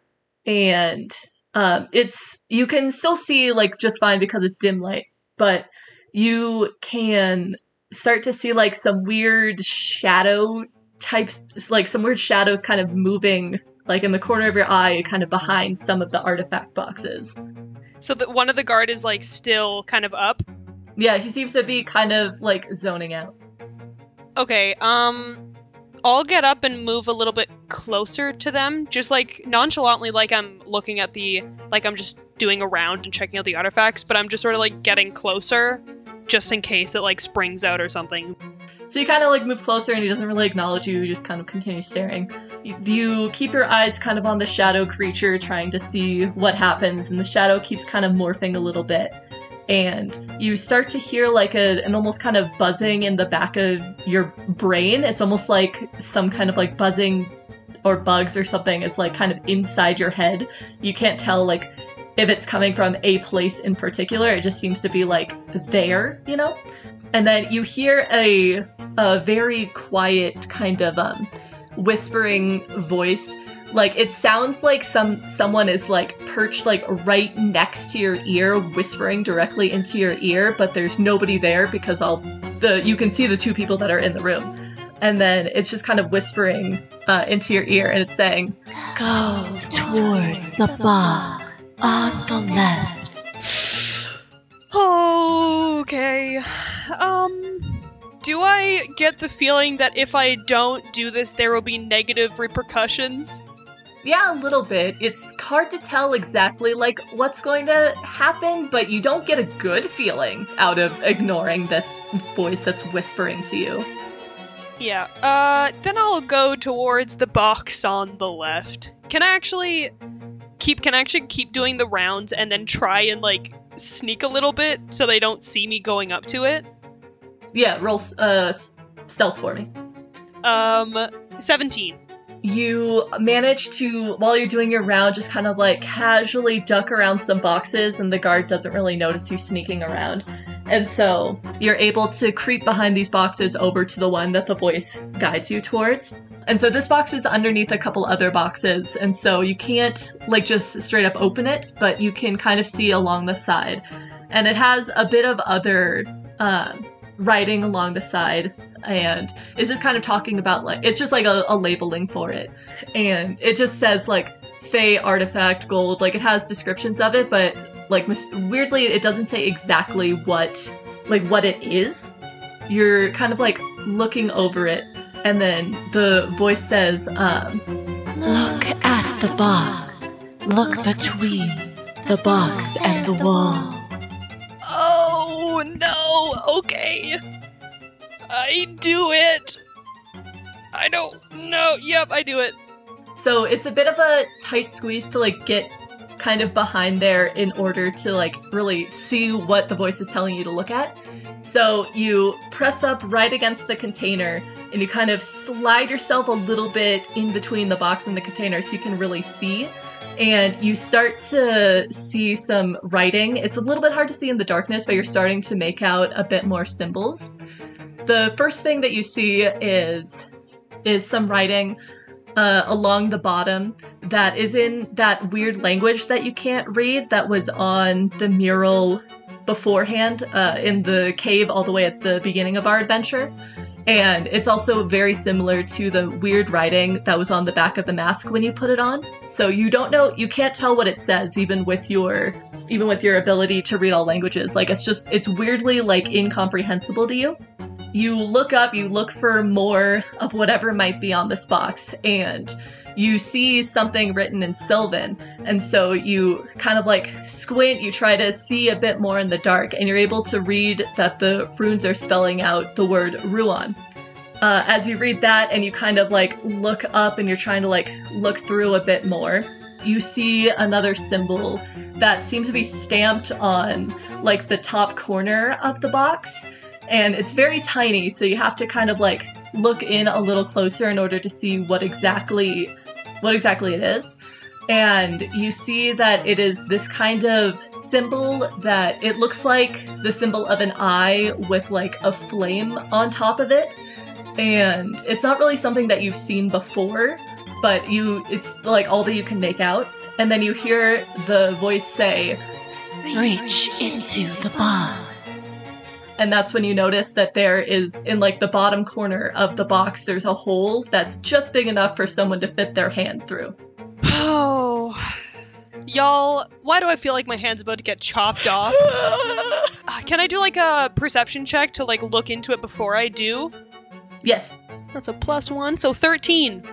[SPEAKER 1] and um, it's you can still see like just fine because it's dim light, but you can start to see like some weird shadow types, like some weird shadows kind of moving like in the corner of your eye, kind of behind some of the artifact boxes.
[SPEAKER 3] So that one of the guard is like still kind of up.
[SPEAKER 1] Yeah, he seems to be kind of like zoning out.
[SPEAKER 3] Okay, um I'll get up and move a little bit closer to them, just like nonchalantly like I'm looking at the like I'm just doing a round and checking out the artifacts, but I'm just sort of like getting closer just in case it like springs out or something.
[SPEAKER 1] So you kind of like move closer and he doesn't really acknowledge you, you just kind of continue staring. You, you keep your eyes kind of on the shadow creature, trying to see what happens, and the shadow keeps kind of morphing a little bit. and you start to hear like a, an almost kind of buzzing in the back of your brain. It's almost like some kind of like buzzing or bugs or something is like kind of inside your head. You can't tell like if it's coming from a place in particular. It just seems to be like there, you know? And then you hear a a very quiet kind of um whispering voice like it sounds like some someone is like perched like right next to your ear whispering directly into your ear but there's nobody there because all the you can see the two people that are in the room and then it's just kind of whispering uh, into your ear and it's saying
[SPEAKER 8] Go towards the box on the left.
[SPEAKER 3] Okay. Um do I get the feeling that if I don't do this there will be negative repercussions?
[SPEAKER 1] Yeah, a little bit. It's hard to tell exactly like what's going to happen, but you don't get a good feeling out of ignoring this voice that's whispering to you.
[SPEAKER 3] Yeah. Uh then I'll go towards the box on the left. Can I actually keep can I actually keep doing the rounds and then try and like sneak a little bit so they don't see me going up to it?
[SPEAKER 1] Yeah, roll uh stealth for me.
[SPEAKER 3] Um 17.
[SPEAKER 1] You manage to, while you're doing your round, just kind of like casually duck around some boxes, and the guard doesn't really notice you sneaking around. And so you're able to creep behind these boxes over to the one that the voice guides you towards. And so this box is underneath a couple other boxes, and so you can't like just straight up open it, but you can kind of see along the side. And it has a bit of other uh, writing along the side and it's just kind of talking about like it's just like a, a labeling for it and it just says like fey artifact gold like it has descriptions of it but like mis- weirdly it doesn't say exactly what like what it is you're kind of like looking over it and then the voice says um
[SPEAKER 8] Look at the box. Look between the box and the wall.
[SPEAKER 3] Okay. I do it. I don't know. Yep, I do it.
[SPEAKER 1] So it's a bit of a tight squeeze to like get kind of behind there in order to like really see what the voice is telling you to look at. So you press up right against the container and you kind of slide yourself a little bit in between the box and the container so you can really see. And you start to see some writing. It's a little bit hard to see in the darkness, but you're starting to make out a bit more symbols. The first thing that you see is is some writing uh, along the bottom that is in that weird language that you can't read that was on the mural beforehand uh, in the cave all the way at the beginning of our adventure. And it's also very similar to the weird writing that was on the back of the mask when you put it on. So you don't know, you can't tell what it says even with your, even with your ability to read all languages. Like it's just, it's weirdly like incomprehensible to you you look up, you look for more of whatever might be on this box, and you see something written in Sylvan. And so you kind of like squint, you try to see a bit more in the dark, and you're able to read that the runes are spelling out the word Ruan. Uh, as you read that and you kind of like look up and you're trying to like look through a bit more, you see another symbol that seems to be stamped on like the top corner of the box and it's very tiny so you have to kind of like look in a little closer in order to see what exactly what exactly it is. And you see that it is this kind of symbol that it looks like the symbol of an eye with like a flame on top of it. And it's not really something that you've seen before but you it's like all that you can make out. And then you hear the voice say
[SPEAKER 8] Reach into the box.
[SPEAKER 1] And that's when you notice that there is in like the bottom corner of the box there's a hole that's just big enough for someone to fit their hand through
[SPEAKER 3] Oh. Y'all, why do I feel like my hand's about to get chopped off? Uh, Can I do like a perception check to like look into it before I do?
[SPEAKER 1] yes
[SPEAKER 3] That's a plus one, so 13.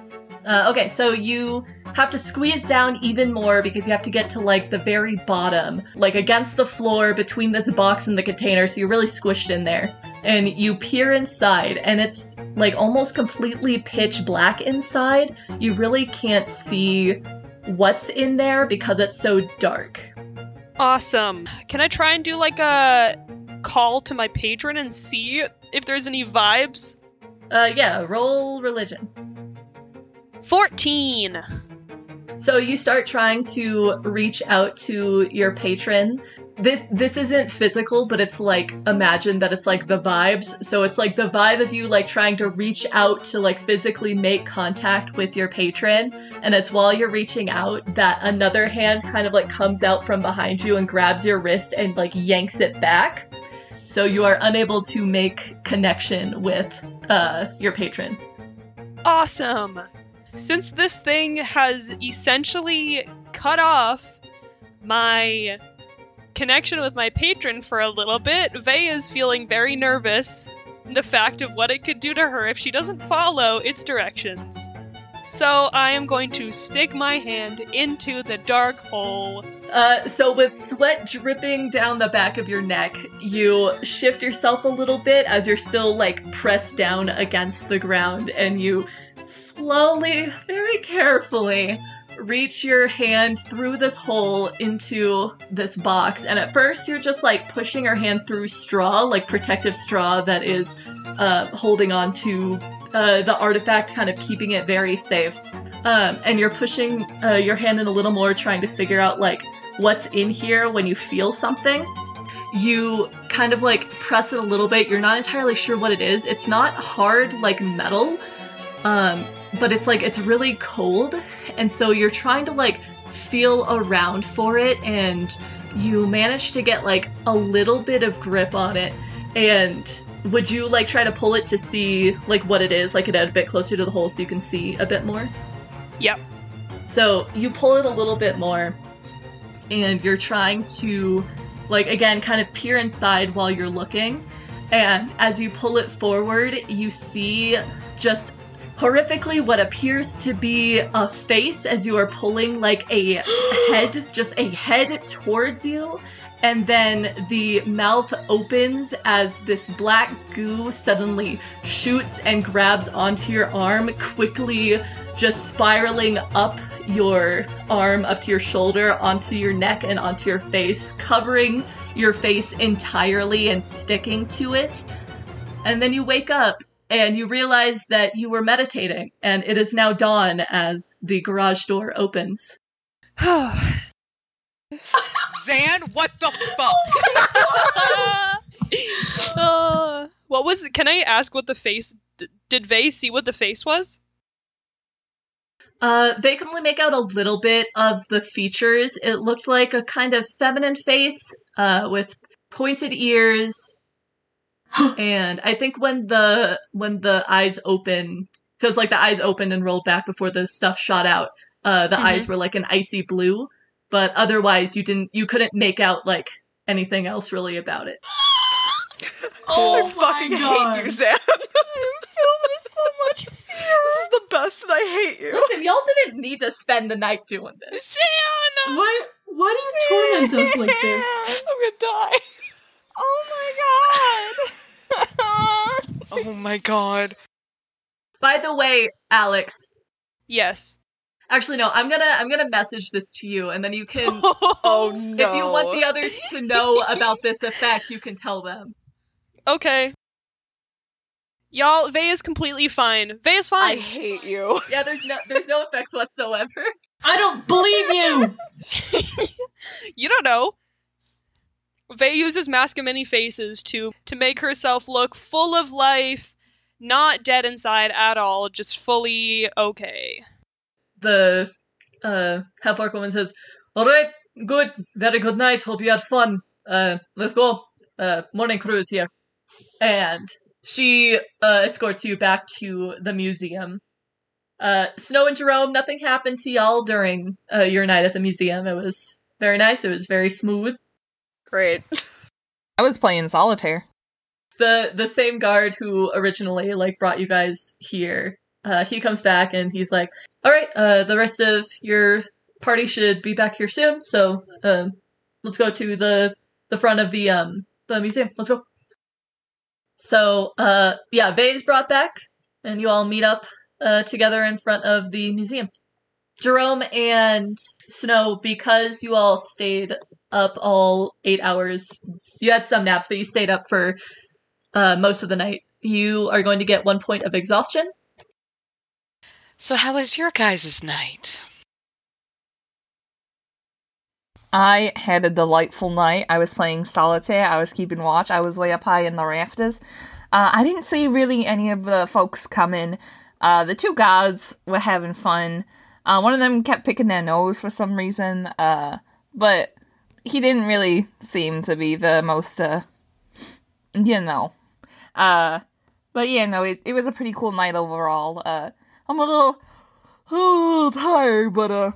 [SPEAKER 1] Uh, okay so you have to squeeze down even more because you have to get to like the very bottom like against the floor between this box and the container so you're really squished in there and you peer inside and it's like almost completely pitch black inside you really can't see what's in there because it's so dark
[SPEAKER 3] Awesome. Can I try and do like a call to my patron and see if there's any vibes?
[SPEAKER 1] Uh, yeah, roll religion.
[SPEAKER 3] 14.
[SPEAKER 1] So you start trying to reach out to your patron. This this isn't physical, but it's like imagine that it's like the vibes. So it's like the vibe of you like trying to reach out to like physically make contact with your patron, and it's while you're reaching out that another hand kind of like comes out from behind you and grabs your wrist and like yanks it back. So you are unable to make connection with uh your patron.
[SPEAKER 3] Awesome. Since this thing has essentially cut off my connection with my patron for a little bit, Vey is feeling very nervous the fact of what it could do to her if she doesn't follow its directions. So I am going to stick my hand into the dark hole.
[SPEAKER 1] Uh, so with sweat dripping down the back of your neck, you shift yourself a little bit as you're still like pressed down against the ground, and you slowly, very carefully, reach your hand through this hole into this box. And at first, you're just like pushing your hand through straw, like protective straw that is uh, holding on to uh, the artifact, kind of keeping it very safe. Um, and you're pushing uh, your hand in a little more, trying to figure out like what's in here when you feel something. You kind of like press it a little bit. You're not entirely sure what it is. It's not hard like metal, um, but it's like it's really cold, and so you're trying to like feel around for it, and you manage to get like a little bit of grip on it. And would you like try to pull it to see like what it is, like it a bit closer to the hole so you can see a bit more?
[SPEAKER 3] Yep.
[SPEAKER 1] So you pull it a little bit more, and you're trying to, like, again, kind of peer inside while you're looking. And as you pull it forward, you see just horrifically what appears to be a face as you are pulling, like, a head, just a head towards you. And then the mouth opens as this black goo suddenly shoots and grabs onto your arm, quickly just spiraling up your arm, up to your shoulder, onto your neck, and onto your face, covering your face entirely and sticking to it. And then you wake up and you realize that you were meditating, and it is now dawn as the garage door opens.
[SPEAKER 9] Zan, what the fuck?
[SPEAKER 3] Uh, what was? Can I ask what the face? D- did Vey see what the face was?
[SPEAKER 1] Uh, they can only make out a little bit of the features. It looked like a kind of feminine face, uh, with pointed ears, and I think when the when the eyes open, because like the eyes opened and rolled back before the stuff shot out, uh, the eyes were like an icy blue. But otherwise, you didn't, you couldn't make out like anything else really about it.
[SPEAKER 5] Oh
[SPEAKER 6] I
[SPEAKER 5] my
[SPEAKER 6] fucking
[SPEAKER 5] god.
[SPEAKER 6] hate you, Zan. I'm so much fear. This is the best, and I hate you.
[SPEAKER 1] Listen, y'all didn't need to spend the night doing this.
[SPEAKER 9] Zan!
[SPEAKER 5] Why why do you torment us like this?
[SPEAKER 6] I'm gonna die.
[SPEAKER 4] Oh my god.
[SPEAKER 9] Oh my god.
[SPEAKER 1] By the way, Alex,
[SPEAKER 3] Yes.
[SPEAKER 1] actually no, I'm gonna I'm gonna message this to you, and then you can,
[SPEAKER 6] Oh no.
[SPEAKER 1] if you want the others to know about this effect, you can tell them.
[SPEAKER 3] Okay. Y'all, Vay is completely fine. Vay is fine.
[SPEAKER 6] I hate you.
[SPEAKER 1] Yeah, there's no there's no effects whatsoever.
[SPEAKER 5] I don't believe you.
[SPEAKER 3] you don't know. Vey uses Mask of Many Faces to to make herself look full of life, not dead inside at all, just fully okay.
[SPEAKER 1] The uh half orc woman says, "All right, good, very good night. Hope you had fun. Uh, let's go. Uh, morning cruise here." And she uh escorts you back to the museum. Uh, Snow and Jerome, nothing happened to y'all during uh, your night at the museum. It was very nice. It was very smooth.
[SPEAKER 6] Great.
[SPEAKER 4] I was playing solitaire.
[SPEAKER 1] the the same guard who originally like brought you guys here uh he comes back and he's like all right uh the rest of your party should be back here soon so um let's go to the the front of the um the museum let's go so uh yeah vay's brought back and you all meet up uh together in front of the museum jerome and snow because you all stayed up all eight hours. You had some naps, but you stayed up for uh, most of the night. You are going to get one point of exhaustion.
[SPEAKER 7] So, how was your guys' night?
[SPEAKER 4] I had a delightful night. I was playing solitaire. I was keeping watch. I was way up high in the rafters. Uh, I didn't see really any of the folks coming. Uh, the two guards were having fun. Uh, one of them kept picking their nose for some reason, uh, but he didn't really seem to be the most, uh, you know. Uh, but yeah, no, it, it was a pretty cool night overall. Uh, I'm a little, a little tired, but uh,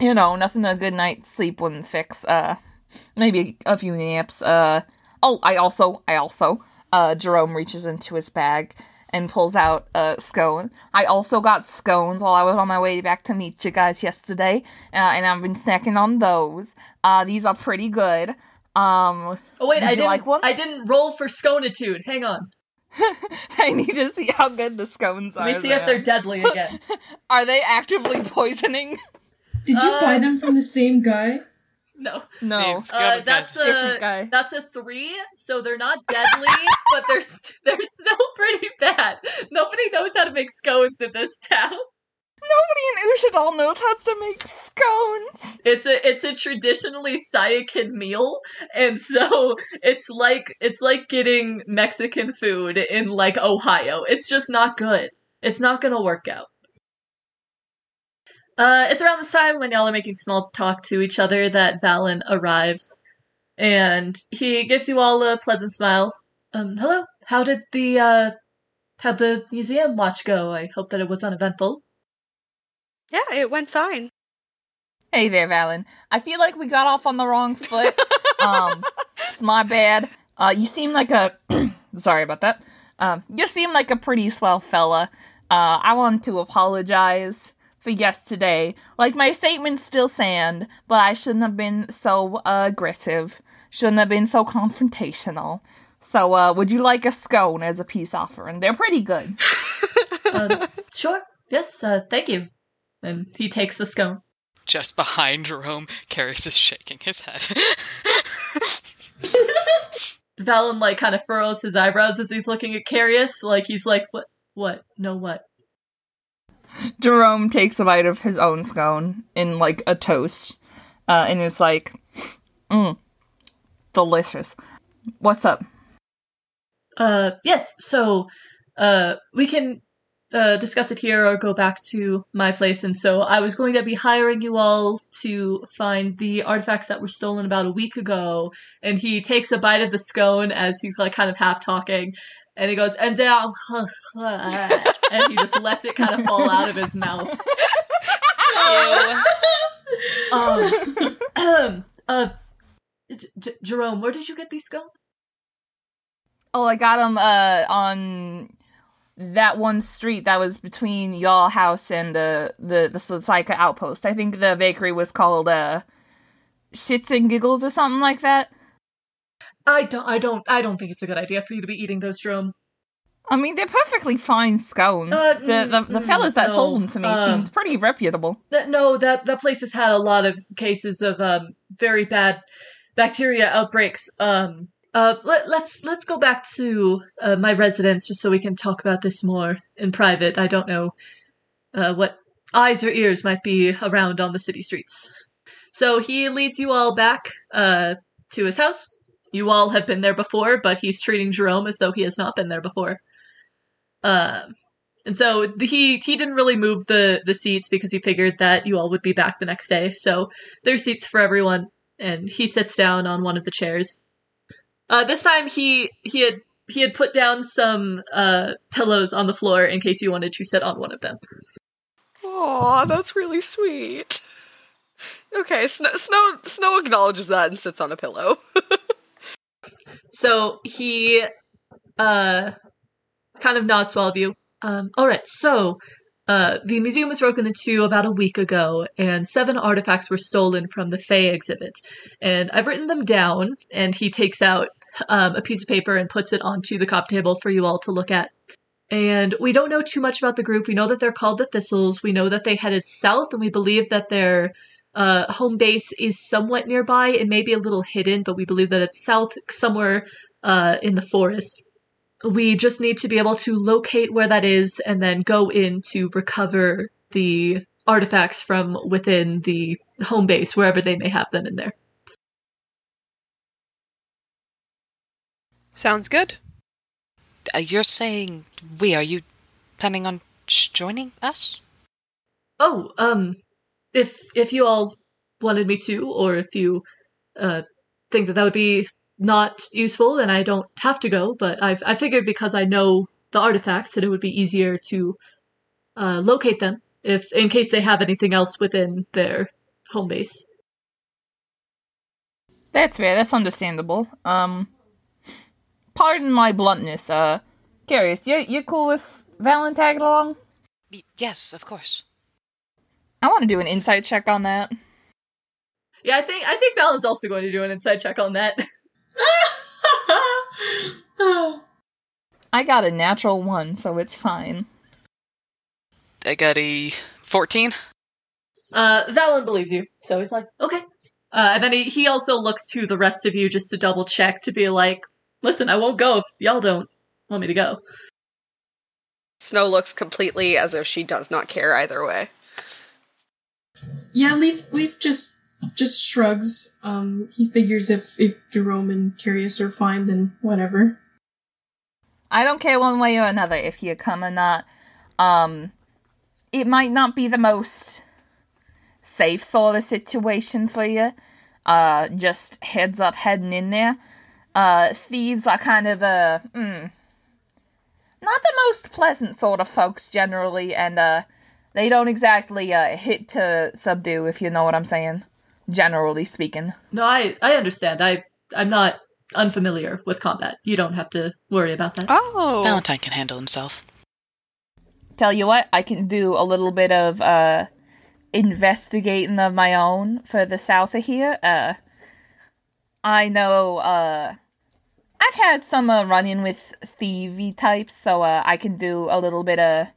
[SPEAKER 4] you know, nothing a good night's sleep wouldn't fix. Uh, maybe a few naps. Uh, oh, I also, I also, uh, Jerome reaches into his bag and pulls out a scone. I also got scones while I was on my way back to meet you guys yesterday, uh, and I've been snacking on those. Uh, these are pretty good. Um,
[SPEAKER 1] Oh wait, I didn't.
[SPEAKER 4] like one?
[SPEAKER 1] I didn't roll for sconitude. Hang on.
[SPEAKER 4] I need to see how good the scones are.
[SPEAKER 1] Let me see if they're deadly again.
[SPEAKER 4] Are they actively poisoning?
[SPEAKER 5] Did you
[SPEAKER 1] Uh,
[SPEAKER 5] buy them from the same guy?
[SPEAKER 1] No.
[SPEAKER 4] No.
[SPEAKER 1] Uh, that's
[SPEAKER 9] because-
[SPEAKER 1] a
[SPEAKER 4] guy.
[SPEAKER 1] that's a three, so they're not deadly, but they're they're still pretty bad. Nobody knows how to make scones in this town.
[SPEAKER 4] Nobody in Ushadal knows how to make scones.
[SPEAKER 1] It's a it's a traditionally Sayakin meal, and so it's like it's like getting Mexican food in like Ohio. It's just not good. It's not gonna work out. Uh, it's around this time when y'all are making small talk to each other that Valen arrives, and he gives you all a pleasant smile. Um, hello. How did the uh, how'd the museum watch go? I hope that it was uneventful.
[SPEAKER 6] Yeah, it went fine.
[SPEAKER 4] Hey there, Valen. I feel like we got off on the wrong foot. um, it's my bad. Uh, you seem like a. sorry about that. Um, you seem like a pretty swell fella. Uh, I want to apologize for yesterday. Like my statements still stand, but I shouldn't have been so uh, aggressive. Shouldn't have been so confrontational. So, uh, would you like a scone as a peace offering? They're pretty good.
[SPEAKER 1] Uh, sure. Yes. Uh, thank you. And he takes the scone.
[SPEAKER 9] Just behind Jerome, Carius is shaking his head.
[SPEAKER 1] Valen like kind of furrows his eyebrows as he's looking at Carius, like he's like, "What? What? No, what?"
[SPEAKER 4] Jerome takes a bite of his own scone in like a toast, uh, and it's like, mm, delicious. What's up?
[SPEAKER 1] Uh, yes. So, uh, we can uh discuss it here or go back to my place. And so, I was going to be hiring you all to find the artifacts that were stolen about a week ago. And he takes a bite of the scone as he's like kind of half talking, and he goes, "And then," I'll and he just lets it kind of fall out of his mouth. Um, uh, J- J- Jerome, where did you get these scones?
[SPEAKER 4] Oh, I got them uh, on that one street that was between y'all house and the the the Slaika outpost. I think the bakery was called uh, Shits and Giggles or something like that.
[SPEAKER 1] I don't, I don't, I don't think it's a good idea for you to be eating those, Jerome.
[SPEAKER 4] I mean, they're perfectly fine scones.
[SPEAKER 1] Uh,
[SPEAKER 4] the, the the
[SPEAKER 1] mm,
[SPEAKER 4] fellas that
[SPEAKER 1] no,
[SPEAKER 4] sold them to me
[SPEAKER 1] uh,
[SPEAKER 4] seemed pretty reputable.
[SPEAKER 1] Th- No, that that place has had a lot of cases of um very bad bacteria outbreaks. Um, uh, let, let's let's go back to uh, my residence just so we can talk about this more in private. I don't know uh, what eyes or ears might be around on the city streets. So he leads you all back uh, to his house. You all have been there before, but he's treating Jerome as though he has not been there before. Um, and so he he didn't really move the the seats because he figured that you all would be back the next day. So there's seats for everyone, and he sits down on one of the chairs. Uh, this time he he had he had put down some uh, pillows on the floor in case you wanted to sit on one of them.
[SPEAKER 6] Aw, that's really sweet. Okay, Snow, Snow Snow acknowledges that and sits on a pillow.
[SPEAKER 1] So he uh kind of nods to all of you. Um, all right, so uh, the museum was broken into about a week ago, and seven artifacts were stolen from the Fey exhibit. And I've written them down, and he takes out um, a piece of paper and puts it onto the cop table for you all to look at. And we don't know too much about the group. We know that they're called the Thistles. We know that they headed south, and we believe that they're uh, home base is somewhat nearby. It may be a little hidden, but we believe that it's south somewhere uh, in the forest. We just need to be able to locate where that is and then go in to recover the artifacts from within the home base, wherever they may have them in there.
[SPEAKER 3] Sounds good.
[SPEAKER 7] Uh, you're saying we. Are you planning on sh- joining us?
[SPEAKER 1] Oh, um, if if you all wanted me to, or if you uh think that that would be not useful, then I don't have to go. But I've I figured because I know the artifacts that it would be easier to uh, locate them if in case they have anything else within their home base.
[SPEAKER 4] That's fair. That's understandable. Um, pardon my bluntness. Uh, Carius. You you cool with Valen tagging along?
[SPEAKER 7] Yes, of course.
[SPEAKER 4] I want to do an insight check on that.
[SPEAKER 1] Yeah, I think I think Valen's also going to do an insight check on that.
[SPEAKER 5] oh.
[SPEAKER 4] I got a natural one, so it's fine.
[SPEAKER 9] I got a 14.
[SPEAKER 1] Uh, Valen believes you, so he's like, okay. Uh, and then he, he also looks to the rest of you just to double check to be like, listen, I won't go if y'all don't want me to go.
[SPEAKER 6] Snow looks completely as if she does not care either way.
[SPEAKER 5] Yeah, Leaf Leaf just just shrugs. Um, he figures if if Jerome and Carius are fine, then whatever.
[SPEAKER 4] I don't care one way or another if you come or not. Um, it might not be the most safe sort of situation for you. Uh, just heads up heading in there. Uh, thieves are kind of uh, mm, not the most pleasant sort of folks generally, and uh, they don't exactly uh hit to subdue if you know what I'm saying. Generally speaking.
[SPEAKER 1] No, I I understand. I I'm not unfamiliar with combat. You don't have to worry about that.
[SPEAKER 3] Oh.
[SPEAKER 7] Valentine can handle himself.
[SPEAKER 4] Tell you what, I can do a little bit of uh investigating of my own for the south of here. Uh I know uh I've had some uh, run-in with thievy types, so uh I can do a little bit of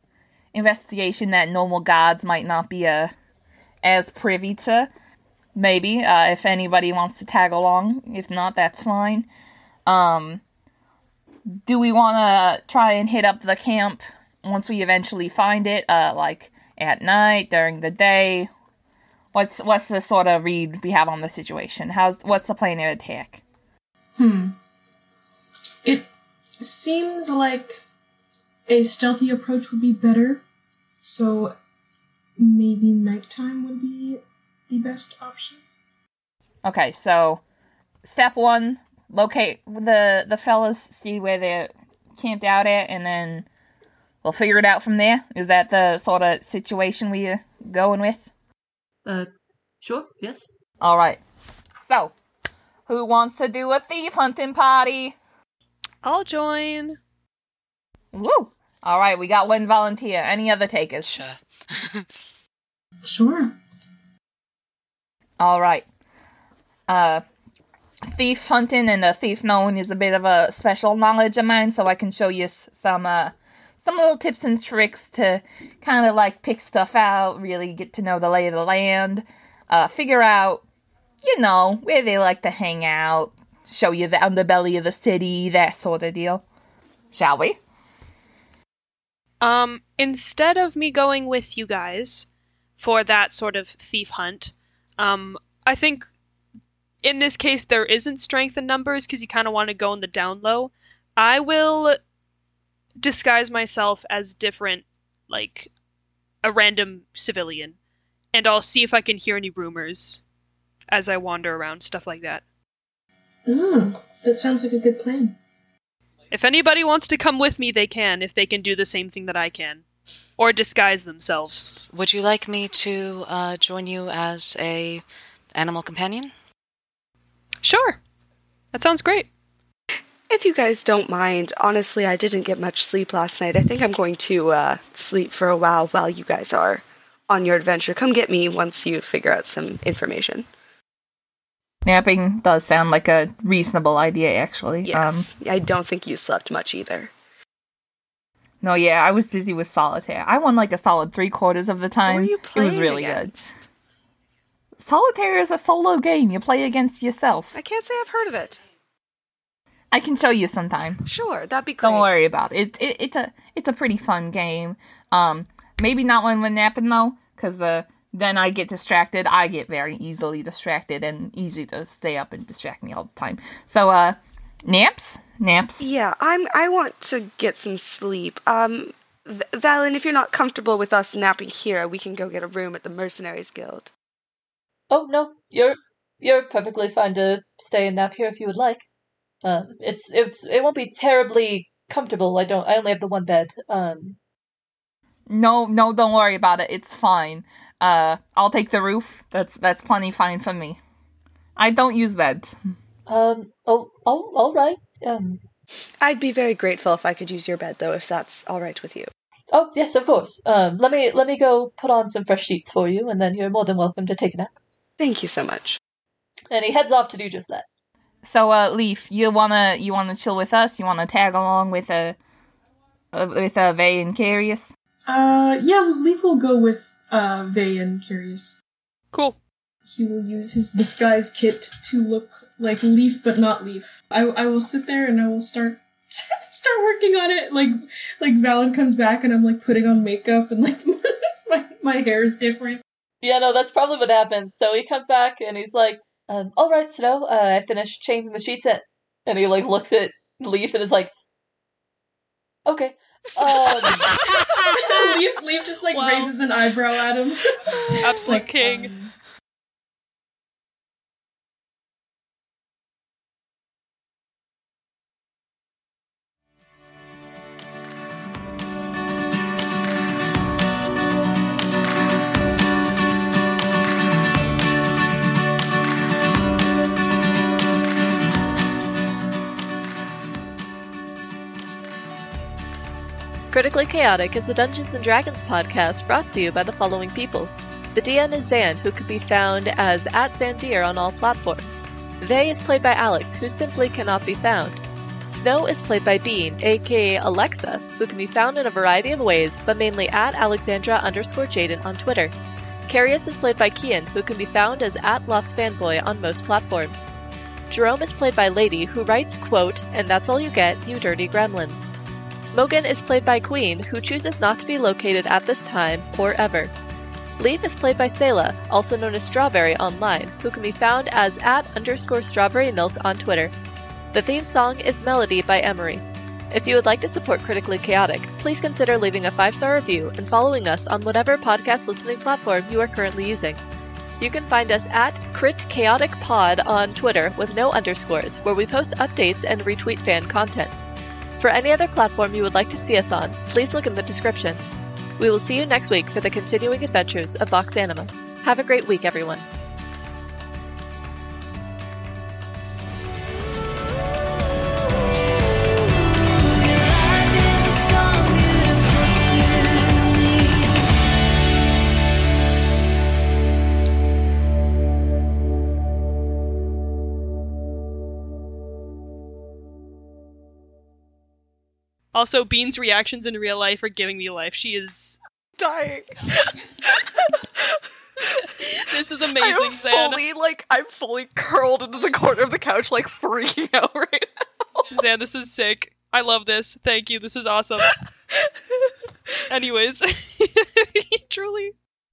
[SPEAKER 4] investigation that normal guards might not be uh as privy to. Maybe, uh if anybody wants to tag along. If not, that's fine. Um do we want to try and hit up the camp once we eventually find it uh like at night during the day what's what's the sort of read we have on the situation how's what's the plan of attack
[SPEAKER 5] Hmm. It seems like a stealthy approach would be better. So maybe nighttime would be the best option.
[SPEAKER 4] okay so step one locate the the fellas see where they're camped out at and then we'll figure it out from there is that the sort of situation we are going with
[SPEAKER 1] Uh, sure. Yes.
[SPEAKER 4] all right so who wants to do a thief hunting party
[SPEAKER 3] I'll join.
[SPEAKER 4] Woo! All right, we got one volunteer. Any other takers?
[SPEAKER 9] Sure.
[SPEAKER 5] Sure.
[SPEAKER 4] All right. Uh, thief hunting and a thief knowing is a bit of a special knowledge of mine, so I can show you some uh some little tips and tricks to kind of like pick stuff out, really get to know the lay of the land, uh, figure out, you know, where they like to hang out, show you the underbelly of the city, that sort of deal. Shall we?
[SPEAKER 3] Um, instead of me going with you guys for that sort of thief hunt, um, I think in this case there isn't strength in numbers because you kind of want to go in the down low. I will disguise myself as different, like a random civilian, and I'll see if I can hear any rumors as I wander around, stuff like that.
[SPEAKER 5] Ah, that sounds like a good plan.
[SPEAKER 3] If anybody wants to come with me, they can, if they can do the same thing that I can. Or disguise themselves.
[SPEAKER 7] Would you like me to uh, join you as a animal companion?
[SPEAKER 3] Sure. That sounds great.
[SPEAKER 6] If you guys don't mind, honestly, I didn't get much sleep last night. I think I'm going to uh, sleep for a while while you guys are on your adventure. Come get me once you figure out some information.
[SPEAKER 4] Napping does sound like a reasonable idea, actually. Um,
[SPEAKER 6] Yes. I don't think you slept much either.
[SPEAKER 4] no, yeah, I was busy with solitaire. I won like a solid three quarters of the time. it was really
[SPEAKER 6] against?
[SPEAKER 4] good. Solitaire is a solo game. You play against yourself.
[SPEAKER 6] I can't say I've heard of it.
[SPEAKER 4] I can show you sometime.
[SPEAKER 6] Sure, that'd be great.
[SPEAKER 4] Don't worry about it. It, it. It's a it's a pretty fun game. Um, maybe not when we're napping though, because uh, then I get distracted. I get very easily distracted and easy to stay up and distract me all the time. So uh, naps, naps.
[SPEAKER 6] Yeah, I'm. I want to get some sleep. Um, V- Valen, if you're not comfortable with us napping here, we can go get a room at the Mercenaries Guild.
[SPEAKER 10] Oh no, you're you're perfectly fine to stay and nap here if you would like. Um, it's it's it won't be terribly comfortable. I don't. I only have the one bed. Um,
[SPEAKER 4] No, no, don't worry about it. It's fine. Uh, I'll take the roof. That's that's plenty fine for me. I don't use beds.
[SPEAKER 10] um. Oh. Oh. All right. Um.
[SPEAKER 6] I'd be very grateful if I could use your bed, though, if that's all right with you.
[SPEAKER 10] Oh yes, of course. Um. Let me let me go put on some fresh sheets for you, and then you're more than welcome to take a nap.
[SPEAKER 6] Thank you so much.
[SPEAKER 10] And he heads off to do just that.
[SPEAKER 4] So, uh, Leaf, you wanna you wanna chill with us? You wanna tag along with a uh with uh Vay and Carius?
[SPEAKER 5] Uh, yeah, Leaf will go with uh Vay and Carius.
[SPEAKER 3] Cool.
[SPEAKER 5] He will use his disguise kit to look like Leaf, but not Leaf. I I will sit there and I will start start working on it. Like like Valen comes back and I'm like putting on makeup and like my my hair is different.
[SPEAKER 10] Yeah, no, that's probably what happens. So he comes back and he's like, um, "All right, Snow, uh, I finished changing the sheets." In. And he like looks at Leaf and is like, "Okay." Um,
[SPEAKER 5] Leaf Leaf just like
[SPEAKER 3] Wow.
[SPEAKER 5] raises an eyebrow at him.
[SPEAKER 3] Absolute
[SPEAKER 5] Like,
[SPEAKER 3] king.
[SPEAKER 5] um,
[SPEAKER 1] Critically Chaotic is a Dungeons and Dragons podcast brought to you by the following people. The DM is Zan, who can be found as at Zandir on all platforms. Vey is played by Alex, who simply cannot be found. Snow is played by Bean, aka Alexa, who can be found in a variety of ways, but mainly at Alexandra underscore Jaden on Twitter. Carius is played by Kian, who can be found as at Lost Fanboy on most platforms. Jerome is played by Lady, who writes, quote, and that's all you get, you dirty gremlins. Mogan is played by Queen, who chooses not to be located at this time or ever. Leaf is played by Selah, also known as Strawberry online, who can be found as at underscore strawberry milk on Twitter. The theme song is Melody by Emery. If you would like to support Critically Chaotic, please consider leaving a five star review and following us on whatever podcast listening platform you are currently using. You can find us at Crit Chaotic Pod on Twitter with no underscores, where we post updates and retweet fan content. For any other platform you would like to see us on, please look in the description. We will see you next week for the continuing adventures of Vox Anima. Have a great week, everyone.
[SPEAKER 3] Also, Bean's reactions in real life are giving me life. She is.
[SPEAKER 6] Dying.
[SPEAKER 3] This is amazing,
[SPEAKER 6] am
[SPEAKER 3] Zan.
[SPEAKER 6] fully like I'm fully curled into the corner of the couch, like freaking out right now.
[SPEAKER 3] Zan, this is sick. I love this. Thank you. This is awesome. Anyways, truly.